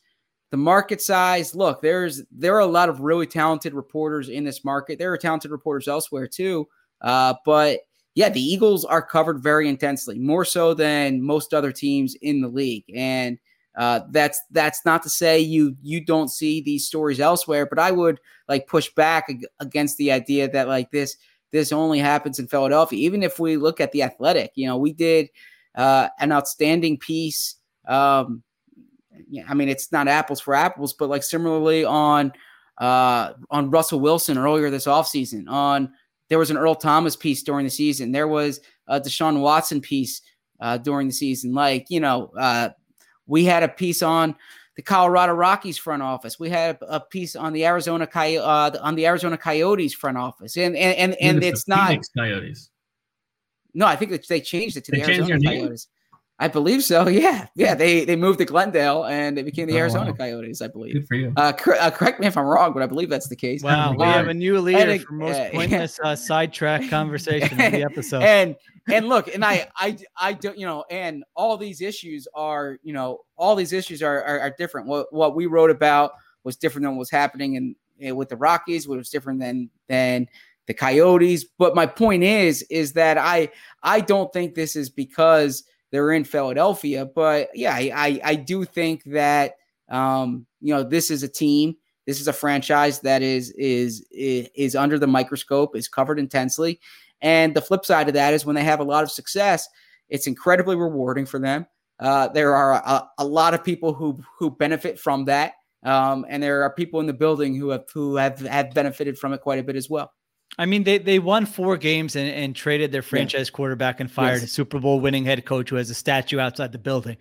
the market size, look, there's there are a lot of really talented reporters in this market. There are talented reporters elsewhere too. Uh, but yeah, the Eagles are covered very intensely, more so than most other teams in the league. And uh, that's that's not to say you you don't see these stories elsewhere, but I would like push back against the idea that like this this only happens in Philadelphia. Even if we look at the Athletic, you know, we did uh, an outstanding piece. Um, I mean, it's not apples for apples, but like similarly on uh, on Russell Wilson earlier this offseason. On there was an Earl Thomas piece during the season. There was a Deshaun Watson piece uh, during the season. Like you know, uh, we had a piece on the Colorado Rockies front office. We had a, a piece on the Arizona Coy- uh, on the Arizona Coyotes front office, and and and, and the it's not. Phoenix Coyotes. No, I think that they changed it to They the Arizona? Coyotes. I believe so. Yeah, yeah. They they moved to Glendale and they became the Oh, Arizona wow. Coyotes. I believe. Good for you. Uh, cor- uh, correct me if I'm wrong, but I believe that's the case. Wow, we Um, have a new leader it- for most uh, pointless uh, sidetrack conversation of the episode. and and look, and I I I don't you know, and all these issues are you know all these issues are are, are different. What what we wrote about was different than what was happening in, in with the Rockies. What was different than than the Coyotes. But my point is is that I I don't think this is because they're in Philadelphia. But yeah, I I, I do think that um you know this is a team. This is a franchise that is is is, is under the microscope, is covered intensely. And the flip side of that is when they have a lot of success, it's incredibly rewarding for them. Uh, there are a, a lot of people who who benefit from that, um, and there are people in the building who have who have have benefited from it quite a bit as well. I mean, they they won four games and, and traded their franchise quarterback and fired Yes. a Super Bowl winning head coach who has a statue outside the building.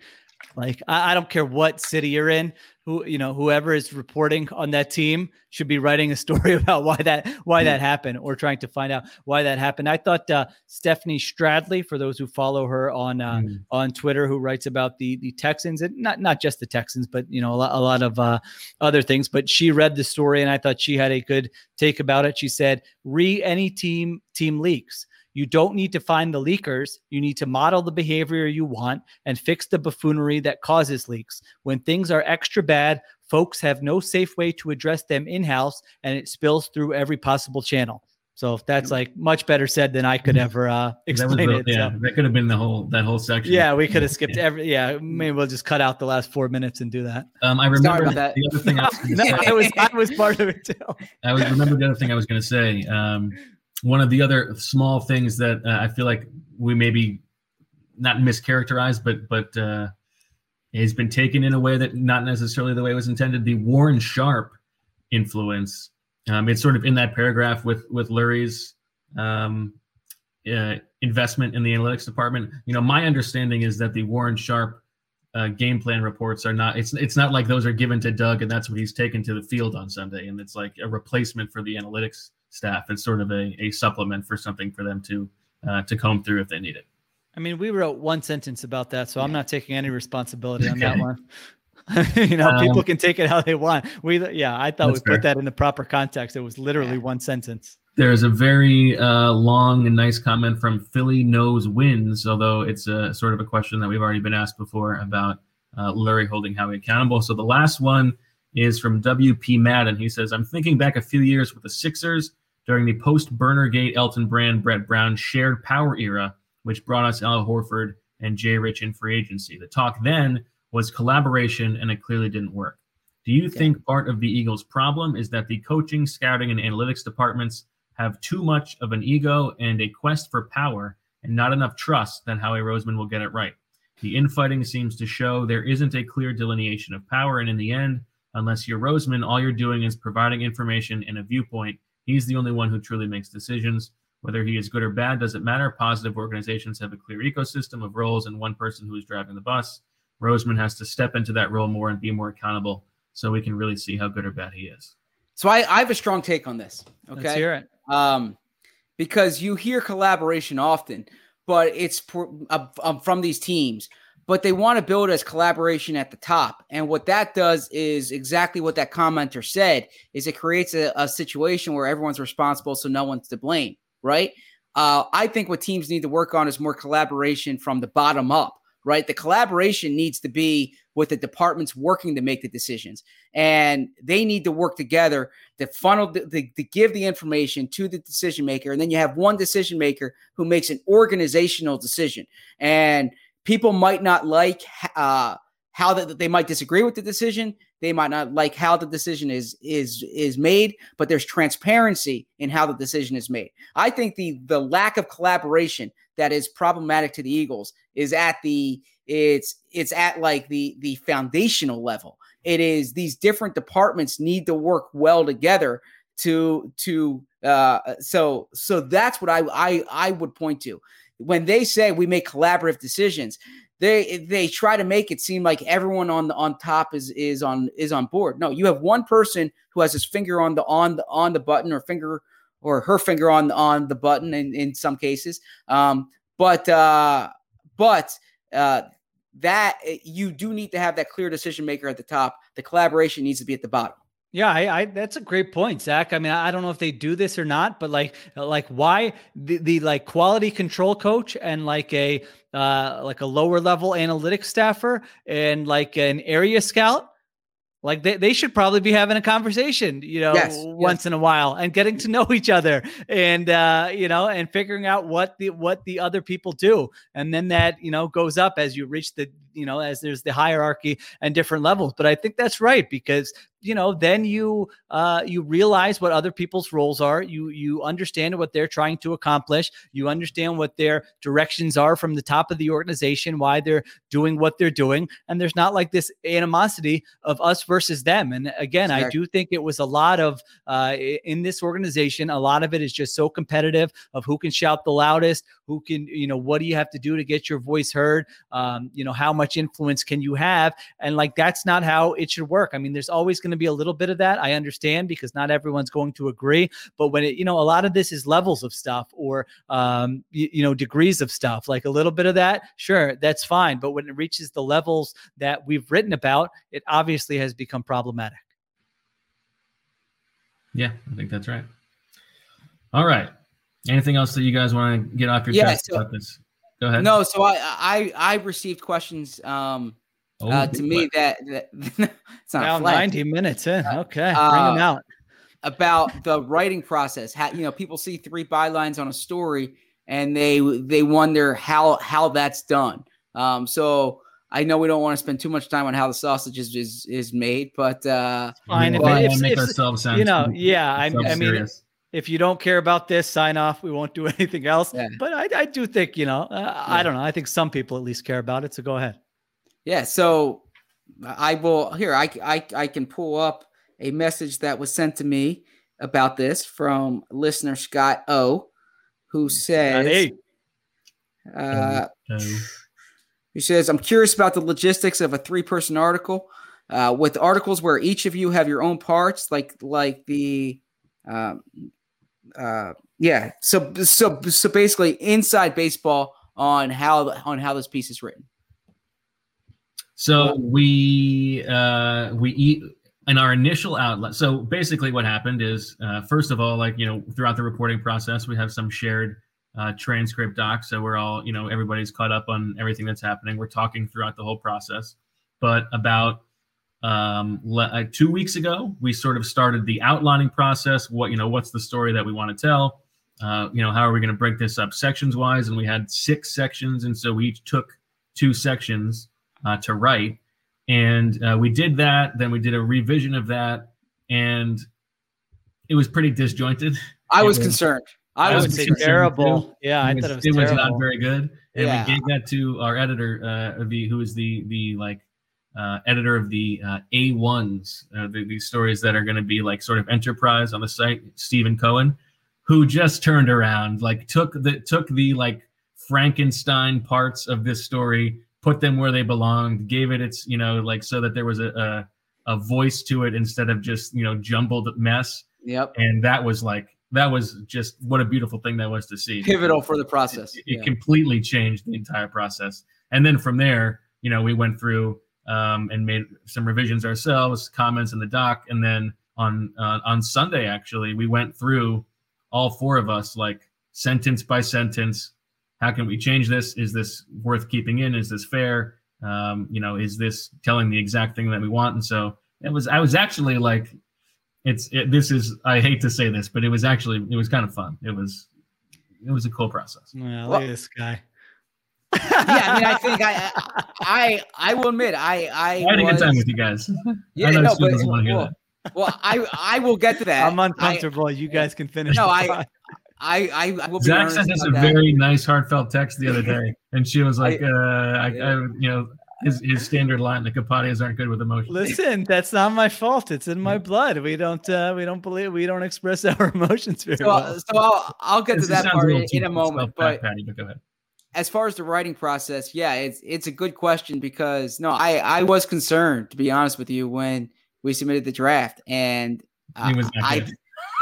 Like I, I don't care what city you're in, who you know, whoever is reporting on that team should be writing a story about why that why that happened or trying to find out why that happened. I thought uh, Stephanie Stradley, for those who follow her on uh, Mm. on Twitter, who writes about the the Texans and not not just the Texans, but you know a lot, a lot of uh, other things. But she read the story and I thought she had a good take about it. She said, "Re any team team leaks." You don't need to find the leakers. You need to model the behavior you want and fix the buffoonery that causes leaks. When things are extra bad, folks have no safe way to address them in house and it spills through every possible channel. So that's like much better said than I could ever uh, That explain the- it. yeah, So, that could have been the whole that whole section. yeah, we could have skipped Yeah. every. Yeah, maybe we'll just cut out the last four minutes and do that. Um, I remember about that. the other thing I was No, say. I was I was part of it too. I was remember the other thing I was going to say. Um, one of the other small things that uh, I feel like we maybe not mischaracterized, but but uh, has been taken in a way that not necessarily the way it was intended. The Warren Sharp influence. Um, it's sort of in that paragraph with with Lurie's um, uh, investment in the analytics department. You know, my understanding is that the Warren Sharp uh, game plan reports are not. It's it's not like those are given to Doug and that's what he's taken to the field on Sunday, and it's like a replacement for the analytics staff. It's sort of a, a supplement for something for them to uh, to comb through if they need it. I mean, we wrote one sentence about that, so I'm not taking any responsibility on that one. you know, people Um, can take it how they want. We, yeah, I thought we That's put that in the proper context. It was literally one sentence. There's a very uh, long and nice comment from Philly knows wins, although it's a sort of a question that we've already been asked before about uh, Lurie holding Howie accountable. So the last one is from WP Madden. He says, I'm thinking back a few years with the Sixers during the post Burnergate Elton Brand Brett Brown shared power era, which brought us Al Horford and Jay Rich in free agency. The talk then was collaboration, and it clearly didn't work. Do you think part of the Eagles' problem is that the coaching, scouting, and analytics departments have too much of an ego and a quest for power and not enough trust that Howie Roseman will get it right? The infighting seems to show there isn't a clear delineation of power, and in the end, unless you're Roseman, all you're doing is providing information and a viewpoint. He's the only one who truly makes decisions. Whether he is good or bad doesn't matter. Positive organizations have a clear ecosystem of roles and one person who is driving the bus. Roseman has to step into that role more and be more accountable so we can really see how good or bad he is. So I, I have a strong take on this. Okay. Let's hear it. Um, because you hear collaboration often, but it's por- uh, um, from these teams, but they want to build as collaboration at the top. And what that does is exactly what that commenter said is it creates a, a situation where everyone's responsible. So no one's to blame. Right. Uh, I think what teams need to work on is more collaboration from the bottom up. Right. The collaboration needs to be with the departments working to make the decisions and they need to work together to funnel the, the, to give the information to the decision maker and then you have one decision maker who makes an organizational decision and people might not like uh, how that they might disagree with the decision. They might not like how the decision is is is made but there's transparency in how the decision is made. I think the the lack of collaboration that is problematic to the eagles is at the it's it's at like the the foundational level. It is these different departments need to work well together to to uh so so that's what i i i would point to when they say we make collaborative decisions they they try to make it seem like everyone on the on top is is on is on board. No you have one person who has his finger on the on the on the button or finger or her finger on on the button in in some cases. Um but uh but uh that you do need to have that clear decision maker at the top. The collaboration needs to be at the bottom Yeah, I, I that's a great point, Zach. I mean, I don't know if they do this or not, but like, like why the, the like quality control coach and like a uh like a lower level analytics staffer and like an area scout, like they, they should probably be having a conversation, you know, Yes, once yes. in a while and getting to know each other and uh, you know, and figuring out what the what the other people do. And then that, you know, goes up as you reach the, you know, as there's the hierarchy and different levels. But I think that's right because you know then you uh you realize what other people's roles are you you understand what they're trying to accomplish you understand what their directions are from the top of the organization why they're doing what they're doing and there's not like this animosity of us versus them and again i do think it was a lot of uh in this organization a lot of it is just so competitive of who can shout the loudest who can you know what do you have to do to get your voice heard um you know how much influence can you have and like that's not how it should work i mean there's always going to be a little bit of that i understand because not everyone's going to agree but when it you know a lot of this is levels of stuff or um you, you know degrees of stuff like a little bit of that sure that's fine but when it reaches the levels that we've written about it obviously has become problematic Yeah, I think that's right. All right. Anything else that you guys want to get off your Yeah, chest so- about this? Go ahead. no so i i i received questions um Oh, uh, to me that, that it's not a now 90 minutes in okay bring uh, them out about the writing process. How you know people see three bylines on a story and they they wonder how how that's done. Um, so I know we don't want to spend too much time on how the sausage is is, is made, but uh, fine We if, don't it- wanna if, make if- ourselves sound you know yeah I, I mean self-serious. If you don't care about this, sign off. We won't do anything else. Yeah. But I, I do think, you know, uh, I don't know. I think some people at least care about it. So go ahead. yeah. So I will here. I I I can pull up a message that was sent to me about this from listener Scott O, who says. hey. Uh, Oh. who says, I'm curious about the logistics of a three person article. Uh, with articles where each of you have your own parts, like like the um, uh, yeah. So so so basically, inside baseball on how on how this piece is written. So we uh, we eat in our initial outlet. So basically, what happened is, uh, first of all, like you know, throughout the reporting process, we have some shared uh, transcript docs, so we're all you know everybody's caught up on everything that's happening. We're talking throughout the whole process. But about um, le- uh, two weeks ago, we sort of started the outlining process. What you know, what's the story that we want to tell? Uh, you know, how are we going to break this up sections wise? And we had six sections, and so we each took two sections uh, to write. And uh, we did that. Then we did a revision of that, and it was pretty disjointed. I It was concerned. I, I was would say concerned. terrible. Yeah, I it was, thought it was it was terrible. not very good. And Yeah. we gave that to our editor, uh, the who is the the like uh, editor of the uh, A1s, uh, the, these stories that are going to be like sort of enterprise on the site, Stephen Cohen, who just turned around, like took the took the like Frankenstein parts of this story, put them where they belonged, gave it its you know like so that there was a a, a voice to it instead of just you know jumbled mess. Yep. And that was like that was just what a beautiful thing that was to see Pivotal for the process. it Yeah. completely changed the entire process. And then from there, you know, we went through um, and made some revisions ourselves, comments in the doc, and then on uh, on Sunday actually, we went through all four of us like sentence by sentence. How can we change this? Is this worth keeping in? Is this fair? Um, you know, is this telling the exact thing that we want? And so it was. I was actually like, it's it, this is. I hate to say this, but it was actually it was kind of fun. It was it was a cool process. Yeah, Well- look at this guy. Yeah, I mean, I think I, I, I will admit, I, I, I had a good time with you guys. Yeah, I know no, but doesn't want to hear well, that. well, I, I will get to that. I'm uncomfortable. you guys can finish. No, I- I, I, I will be Zach honest sent us a that. very nice, heartfelt text the other day, and she was like, I- uh, I, I, you know, his, his standard line, the Kapadias aren't good with emotions. Listen, that's not my fault. It's in my blood. We don't uh, we don't believe we don't express our emotions very So, well. so I'll, I'll get to that part in, in a moment. But self-pat-patty, but go ahead. As far as the writing process, yeah, it's it's a good question because no, I I was concerned to be honest with you when we submitted the draft, and uh, I good.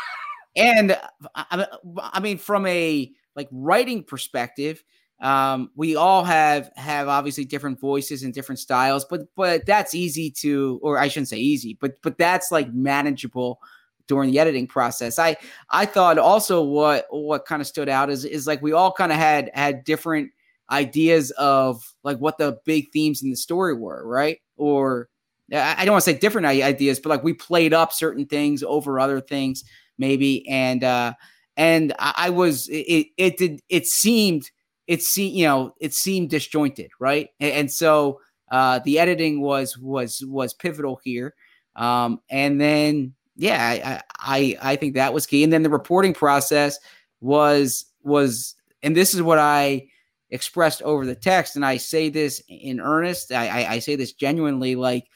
and I, I mean from a like writing perspective, um, we all have have obviously different voices and different styles, but but that's easy to, or I shouldn't say easy, but but that's like manageable during the editing process. I I thought also what what kind of stood out is is like we all kind of had had different ideas of like what the big themes in the story were, right? Or I don't want to say different ideas, but like we played up certain things over other things, maybe. And uh and I, I was it it did it seemed it seemed you know it seemed disjointed, right? And, and so uh the editing was was was pivotal here. Um and then yeah, I, I I think that was key. And then the reporting process was was and this is what I expressed over the text, and I say this in earnest. I, I, I say this genuinely. Like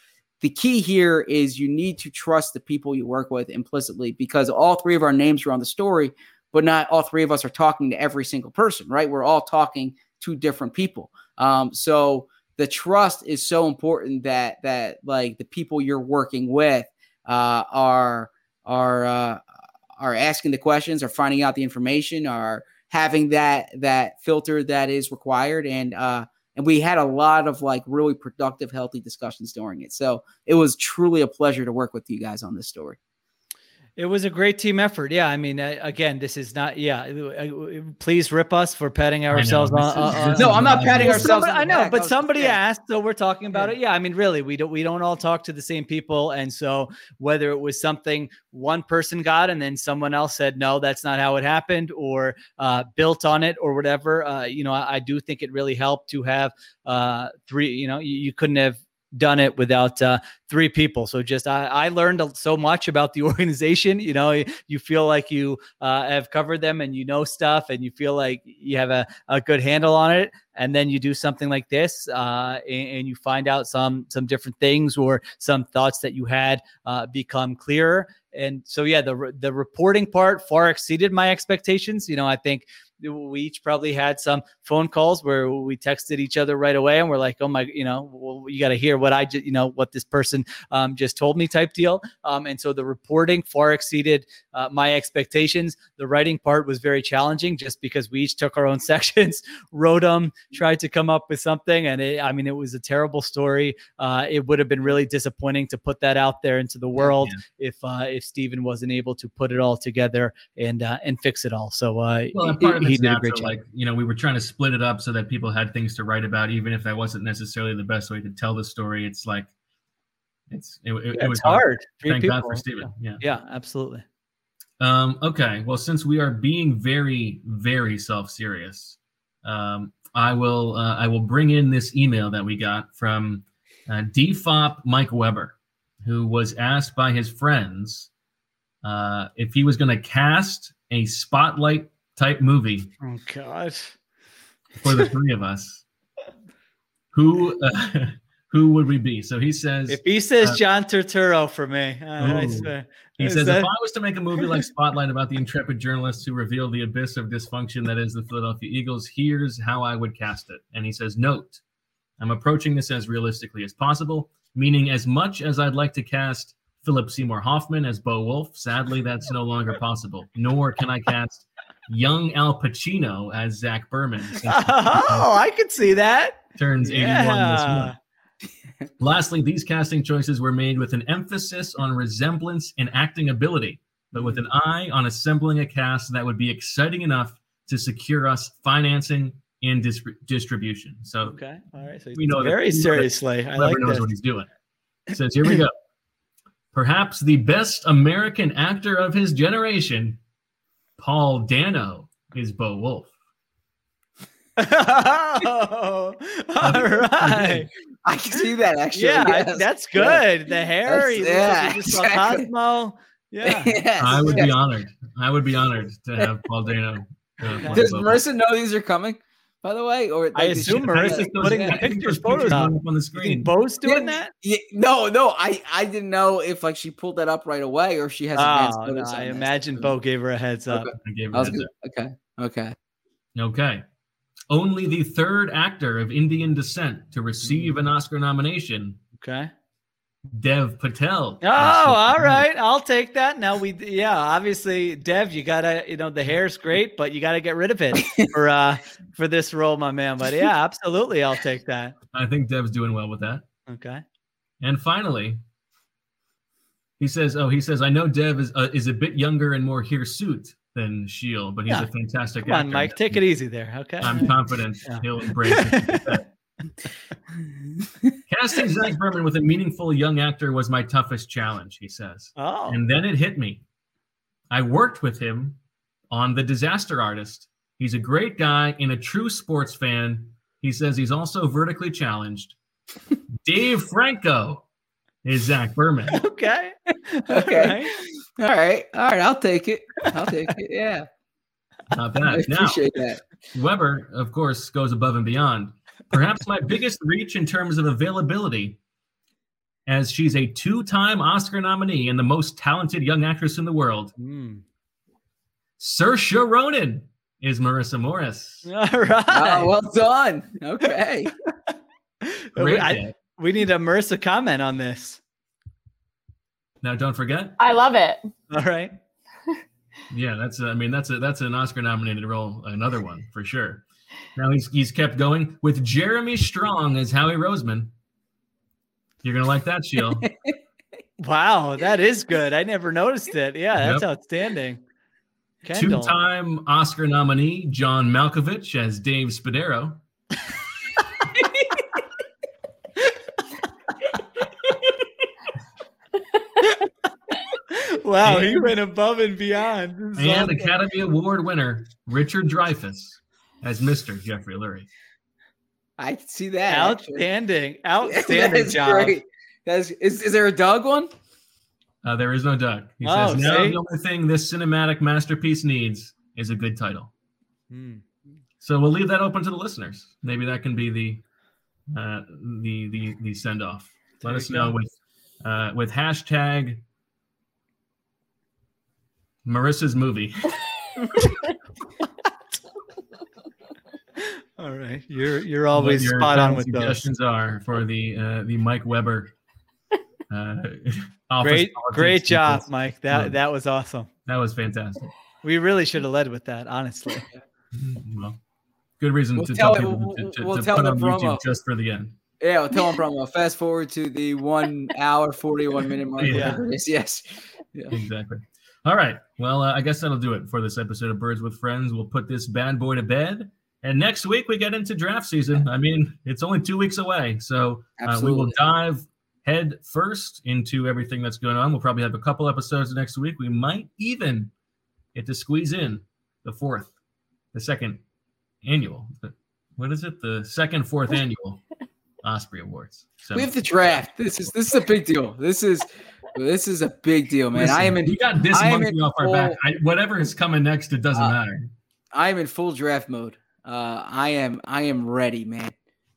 the key here is you need to trust the people you work with implicitly because all three of our names are on the story, but not all three of us are talking to every single person, right? We're all talking to different people. Um, so the trust is so important that that like the people you're working with uh, are are uh, are asking the questions, are finding out the information, are having that that filter that is required, and uh, and we had a lot of like really productive, healthy discussions during it. So it was truly a pleasure to work with you guys on this story. It was a great team effort. Yeah, I mean, uh, again, this is not. Yeah, uh, please rip us for patting ourselves this on. is- on- this on- is No, I'm not patting Well, ourselves somebody- on I know, back. But was- somebody yeah. asked, so we're talking about it. Yeah, I mean, really, we don't we don't all talk to the same people, and so whether it was something one person got and then someone else said no, that's not how it happened, or uh, built on it, or whatever. Uh, you know, I, I do think it really helped to have uh, three. You know, you, you couldn't have done it without uh, three people. So just I, I learned so much about the organization. You know, you feel like you uh, have covered them and you know stuff, and you feel like you have a, a good handle on it. And then you do something like this, uh, and, and you find out some some different things or some thoughts that you had uh, become clearer. and so yeah, the the reporting part far exceeded my expectations. You know, I think we each probably had some phone calls where we texted each other right away and we're like, oh my, you know, well, you got to hear what I just, you know, what this person um, just told me type deal. Um, and so the reporting far exceeded uh, my expectations. The writing part was very challenging just because we each took our own sections, wrote them, tried to come up with something. And it, I mean, it was a terrible story. Uh, it would have been really disappointing to put that out there into the world if, uh, if Steven wasn't able to put it all together and, uh, and fix it all. So, uh, Well, and he- part of he it's did a great job. Like you know, we were trying to split it up so that people had things to write about, even if that wasn't necessarily the best way to tell the story. It's like it's it, it, it was it's hard. Three Thank God people. for Steven. Yeah. Yeah, absolutely. Um, okay. Well, since we are being very, very self-serious, um, I will uh, I will bring in this email that we got from uh, DFOP Mike Weber, who was asked by his friends uh, if he was going to cast a spotlight type movie Oh God. for the three of us. Who uh, who would we be? So he says If he says uh, John Turturro for me, uh, I swear. He says, that- if I was to make a movie like Spotlight about the intrepid journalists who revealed the abyss of dysfunction that is the Philadelphia Eagles, here's how I would cast it. And he says, note, I'm approaching this as realistically as possible, meaning as much as I'd like to cast Philip Seymour Hoffman as Bo Wulf, sadly, that's no longer possible. Nor can I cast young Al Pacino as Zach Berman. oh, I could see that. turns 81 this month. Lastly, these casting choices were made with an emphasis on resemblance and acting ability, but with an mm. eye on assembling a cast that would be exciting enough to secure us financing and dis- distribution. So Okay. All right. So we know very that seriously. I Whoever like knows this. what he's doing. It says, here we go. Perhaps the best American actor of his generation, Paul Dano, is Bo Wulf. oh, all right. I can see that actually. Yeah, yes. that's Yes. good. The hair, That's- yeah, like he just saw exactly. Cosmo. Yeah. Yes, I would be honored. I would be honored to have Paul Dano. uh, Does Bo Marissa know these are coming? By the way, or I like, does assume Marissa's Yeah. putting Yeah. the pictures, photos up. on the screen. think Bo's doing Yeah, that? Yeah, no, no, I I didn't know if like she pulled that up right away or she has Oh, no, I this. imagine Bo gave her a heads up. Okay. I gave her I heads gonna, okay, okay. Okay. Only the third actor of Indian descent to receive hmm. an Oscar nomination, Okay. Dev Patel. Oh, all right. I'll take that. Now we, yeah, obviously, Dev, you gotta, you know, the hair's great, but you gotta get rid of it for uh for this role, my man. But yeah, absolutely, I'll take that. I think Dev's doing well with that. Okay. And finally, he says, "Oh, he says I know Dev is uh, is a bit younger and more hirsute than Sheil, but he's Yeah. a fantastic Come on. Mike, take it easy there. Okay. I'm confident Yeah. he'll embrace it. Casting Zach Berman with a meaningful young actor was my toughest challenge, he says. Oh, And then it hit me. I worked with him on The Disaster Artist. He's a great guy and a true sports fan. He says he's also vertically challenged. Dave Franco is Zach Berman. okay. Okay. All right, all right. I'll take it. I'll take it. Yeah, Not I bad. Now, appreciate that. Weber, of course, goes above and beyond. Perhaps my biggest reach in terms of availability, as she's a two time Oscar nominee and the most talented young actress in the world. Hmm. Saoirse Ronan is Marissa Morris. All right. Oh, well done. Okay. Great I- day. we need a Marissa comment on this. Now, don't forget, I love it. All right. yeah, that's I mean that's a that's an Oscar nominated role, another one for sure. Now he's he's kept going with Jeremy Strong as Howie Roseman. You're gonna like that, Sheil. Wow, that is good. I never noticed it. Yeah, that's Yep. outstanding. Kendall. Two-time Oscar nominee John Malkovich as Dave Spadaro. Wow, he went above and beyond. And awesome. Academy Award winner Richard Dreyfuss as Mr. Jeffrey Lurie. I can see that. actually. outstanding, That outstanding is job. great. That's is, is there a dog one? Uh, there is no Doug. He Oh, says now see? the only thing this cinematic masterpiece needs is a good title. Hmm. So we'll leave that open to the listeners. Maybe that can be the uh, the the the send off. Let us you know go. with uh, with hashtag Marissa's movie. All right, you're you're always your spot on final with those. suggestions are for the uh, the Mike Weber. Uh, Great, great job, because- Mike. That Yeah. that was awesome. That was fantastic. We really should have led with that, honestly. Well, good reason We'll to tell tell people we'll- to, to, we'll to tell put the on YouTube promo. just for the end. Yeah, well, tell them promo. Fast forward to the one hour, 41 minute mark. Yeah. whatever it is. Yes. Yeah. Exactly. All right. Well, uh, I guess that'll do it for this episode of Birds with Friends. We'll put this bad boy to bed. And next week we get into draft season. I mean, it's only two weeks away. So uh, we will dive head first into everything that's going on. We'll probably have a couple episodes next week. We might even get to squeeze in the fourth, the second annual. What is it? The second, fourth annual Osprey Awards. So We have the draft. This is this is a big deal. This is this is a big deal, man. I am Listen, in we got this monkey in off our back. I, whatever is coming next, it doesn't Uh, matter. I am in full draft mode. Uh I am I am ready, man.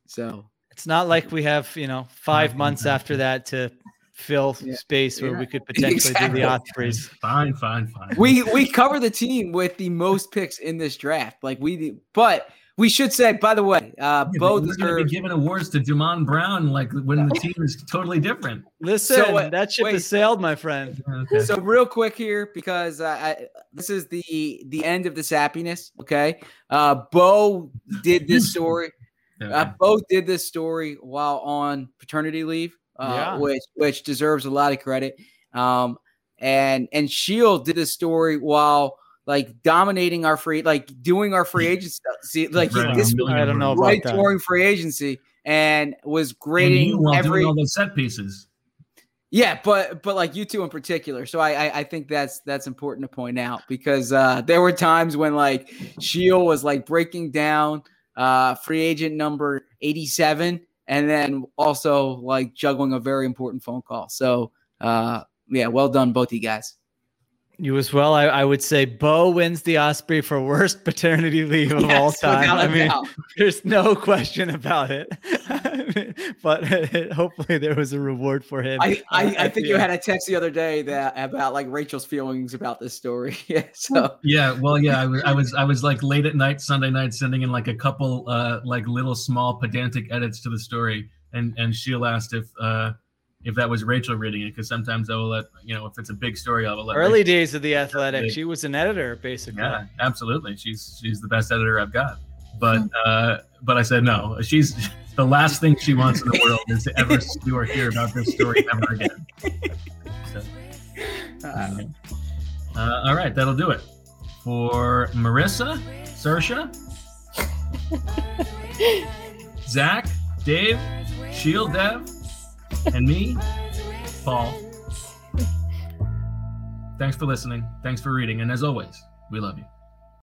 So It's not like we have, you know, five months after that to fill Yeah. space where Yeah. we could potentially do Exactly. the Ospreys. Fine, fine, fine. we we cover the team with the most picks in this draft. Like we but we should say, by the way, uh Yeah, Bo we're going to be deserves giving awards to Jamon Brown like when the team is totally different. Listen, So, uh, that ship wait. has sailed, my friend. Okay. So real quick here, because I, I this is the the end of this happiness. Okay, uh, Bo did this story. Okay. Uh, Bo did this story while on paternity leave, uh, Yeah. which which deserves a lot of credit. Um, and and Sheil did this story while like dominating our free, like doing our free agency. See, like Right, this a was million I don't know words. about right that. during free agency and was And grading you while every doing all those set pieces. yeah, but but like you two in particular. So I, I I think that's that's important to point out because uh there were times when like Sheil was like breaking down uh free agent number 87 and then also like juggling a very important phone call. So uh yeah, well done both you guys. You as well. I, I would say Bo wins the Osprey for worst paternity leave of all time. without I a mean, doubt. there's no question about it. but hopefully there was a reward for him. I, I, I think the you had a text the other day that about like Rachel's feelings about this story. yeah, so Yeah, well, yeah, I was, I was, I was like late at night, Sunday night, sending in like a couple, uh, like little small pedantic edits to the story, and and Sheil asked if, uh, if that was Rachel reading it, because sometimes I will let, you know, if it's a big story, I will let. Early Rachel- days of the Athletic, she was an editor basically. Yeah, absolutely. She's she's the best editor I've got. But uh, but I said no. She's the last thing she wants in the world is to ever see or hear about this story ever again. So, uh, uh, all right, that'll do it for Marissa, Sersha, Zach, Dave, Sheil Dev, and me, Paul. Thanks for listening. Thanks for reading. And as always, we love you.